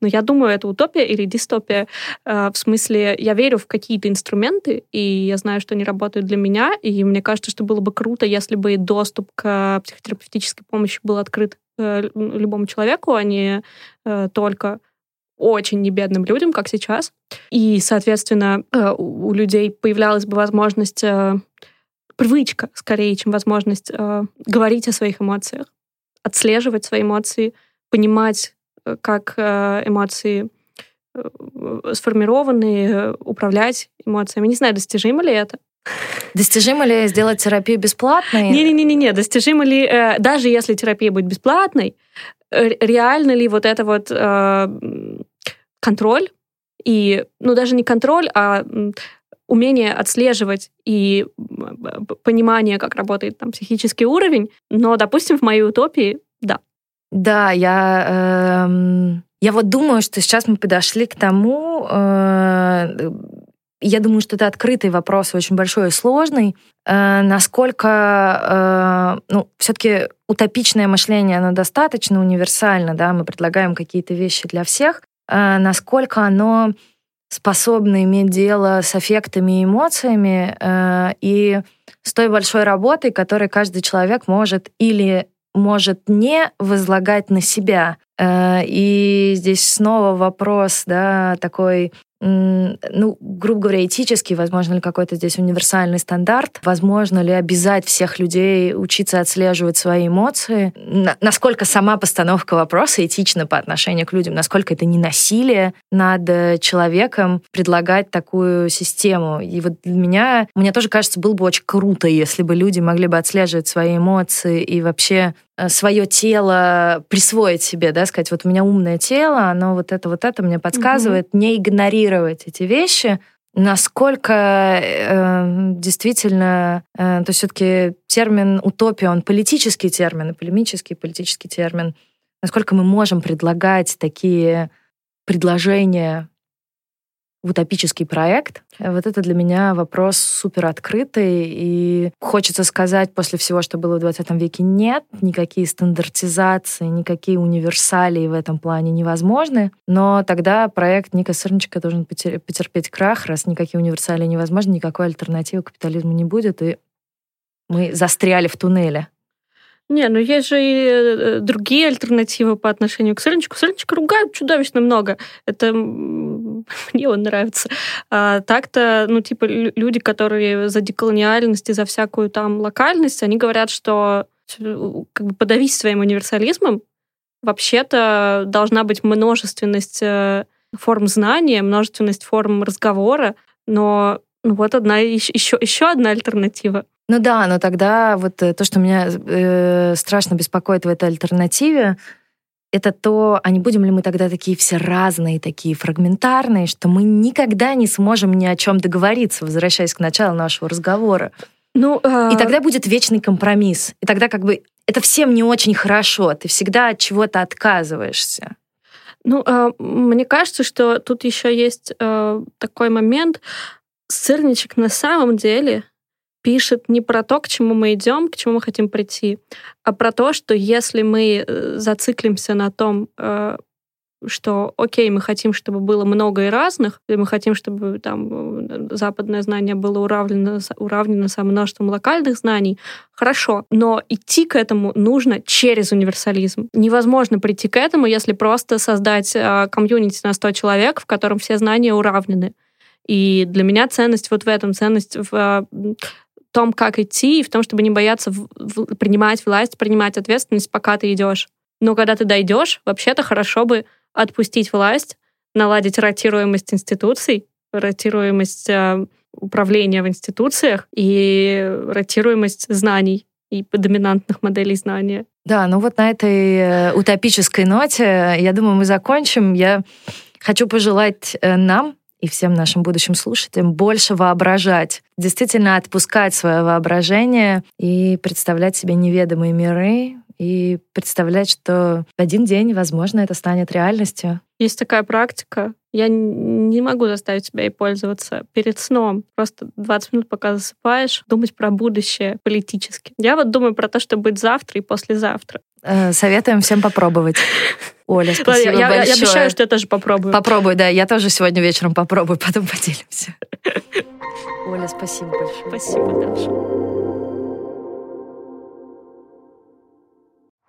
Но я думаю, это утопия или дистопия. Э, В смысле, я верю в какие-то инструменты, и я знаю, что они работают для меня, и мне кажется, что было бы круто, если бы доступ к психотерапевтической помощи был открыт э, лю- любому человеку, а не э, только очень небедным людям, как сейчас. И, соответственно, у людей появлялась бы возможность, привычка скорее, чем возможность говорить о своих эмоциях, отслеживать свои эмоции, понимать, э, как э, эмоции э, сформированы, управлять эмоциями. Не знаю, достижимо ли это. Достижимо ли сделать терапию бесплатной? Не-не-не-не, достижимо ли, даже если терапия будет бесплатной, реально ли вот это вот контроль и, ну, даже не контроль, а умение отслеживать и понимание, как работает там психический уровень, но, допустим, в моей утопии, да. Да, я, эм, я вот думаю, что сейчас мы подошли к тому, э, я думаю, что это открытый вопрос, очень большой и сложный, э, насколько, э, ну, все-таки утопичное мышление, оно достаточно универсально, да, мы предлагаем какие-то вещи для всех, э, насколько оно способно иметь дело с аффектами и эмоциями, э, и с той большой работой, которой каждый человек может или может не возлагать на себя. Э, И здесь снова вопрос, да, такой, ну, грубо говоря, этический, возможно ли какой-то здесь универсальный стандарт, возможно ли обязать всех людей учиться отслеживать свои эмоции, На- насколько сама постановка вопроса этична по отношению к людям, насколько это не насилие над э, человеком предлагать такую систему. И вот для меня, мне тоже кажется, было бы очень круто, если бы люди могли бы отслеживать свои эмоции и вообще свое тело присвоить себе, да, сказать, вот у меня умное тело, оно вот это, вот это мне подсказывает, не игнорировать эти вещи, насколько э, действительно, э, то все-таки термин утопия, он политический термин, и полемический политический термин, насколько мы можем предлагать такие предложения в утопический проект. Вот это для меня вопрос супер открытый. И хочется сказать после всего, что было в 20 веке, нет, никакие стандартизации, никакие универсалии в этом плане невозможны. Но тогда проект Ника Сырничка должен потерпеть крах, раз никакие универсалии невозможны, никакой альтернативы капитализму не будет, и мы застряли в туннеле. Не, ну есть же и э, другие альтернативы по отношению к Сырничку. Сырничка ругают чудовищно много. Это мне он нравится. А, так-то, ну, типа, люди, которые за деколониальность и за всякую там локальность, они говорят, что как бы подавись своим универсализмом, вообще-то должна быть множественность э, форм знания, множественность форм разговора, но ну, вот одна еще, еще одна альтернатива. Ну да, но тогда вот э, то, что меня э, страшно беспокоит в этой альтернативе, это то, а не будем ли мы тогда такие все разные, такие фрагментарные, что мы никогда не сможем ни о чем договориться, возвращаясь к началу нашего разговора. Ну, э... И тогда будет вечный компромисс. И тогда как бы это всем не очень хорошо. Ты всегда от чего-то отказываешься. Ну, э, мне кажется, что тут еще есть э, такой момент. Сырничек на самом деле пишет не про то, к чему мы идем, к чему мы хотим прийти, а про то, что если мы э, зациклимся на том, э, что, окей, мы хотим, чтобы было много и разных, и мы хотим, чтобы там э, западное знание было уравнено, уравнено со множеством локальных знаний, хорошо, но идти к этому нужно через универсализм. Невозможно прийти к этому, если просто создать комьюнити на 100 человек, в котором все знания уравнены. И для меня ценность вот в этом, ценность в том, как идти, и в том, чтобы не бояться в, в, принимать власть, принимать ответственность, пока ты идешь. Но когда ты дойдешь, вообще-то хорошо бы отпустить власть, наладить ротируемость институций, ротируемость э, управления в институциях и ротируемость знаний и доминантных моделей знания. Да, ну вот на этой э, утопической ноте, я думаю, мы закончим. Я хочу пожелать э, нам и всем нашим будущим слушателям больше воображать, действительно отпускать свое воображение и представлять себе неведомые миры, и представлять, что в один день, возможно, это станет реальностью. Есть такая практика. Я не могу заставить себя ей пользоваться перед сном. Просто 20 минут, пока засыпаешь, думать про будущее политически. Я вот думаю про то, что будет завтра и послезавтра. Э, советуем всем попробовать. Оля, спасибо я, большое. Я обещаю, что я тоже попробую. Попробуй, да. Я тоже сегодня вечером попробую, потом поделимся. Оля, спасибо большое. Спасибо, Даша.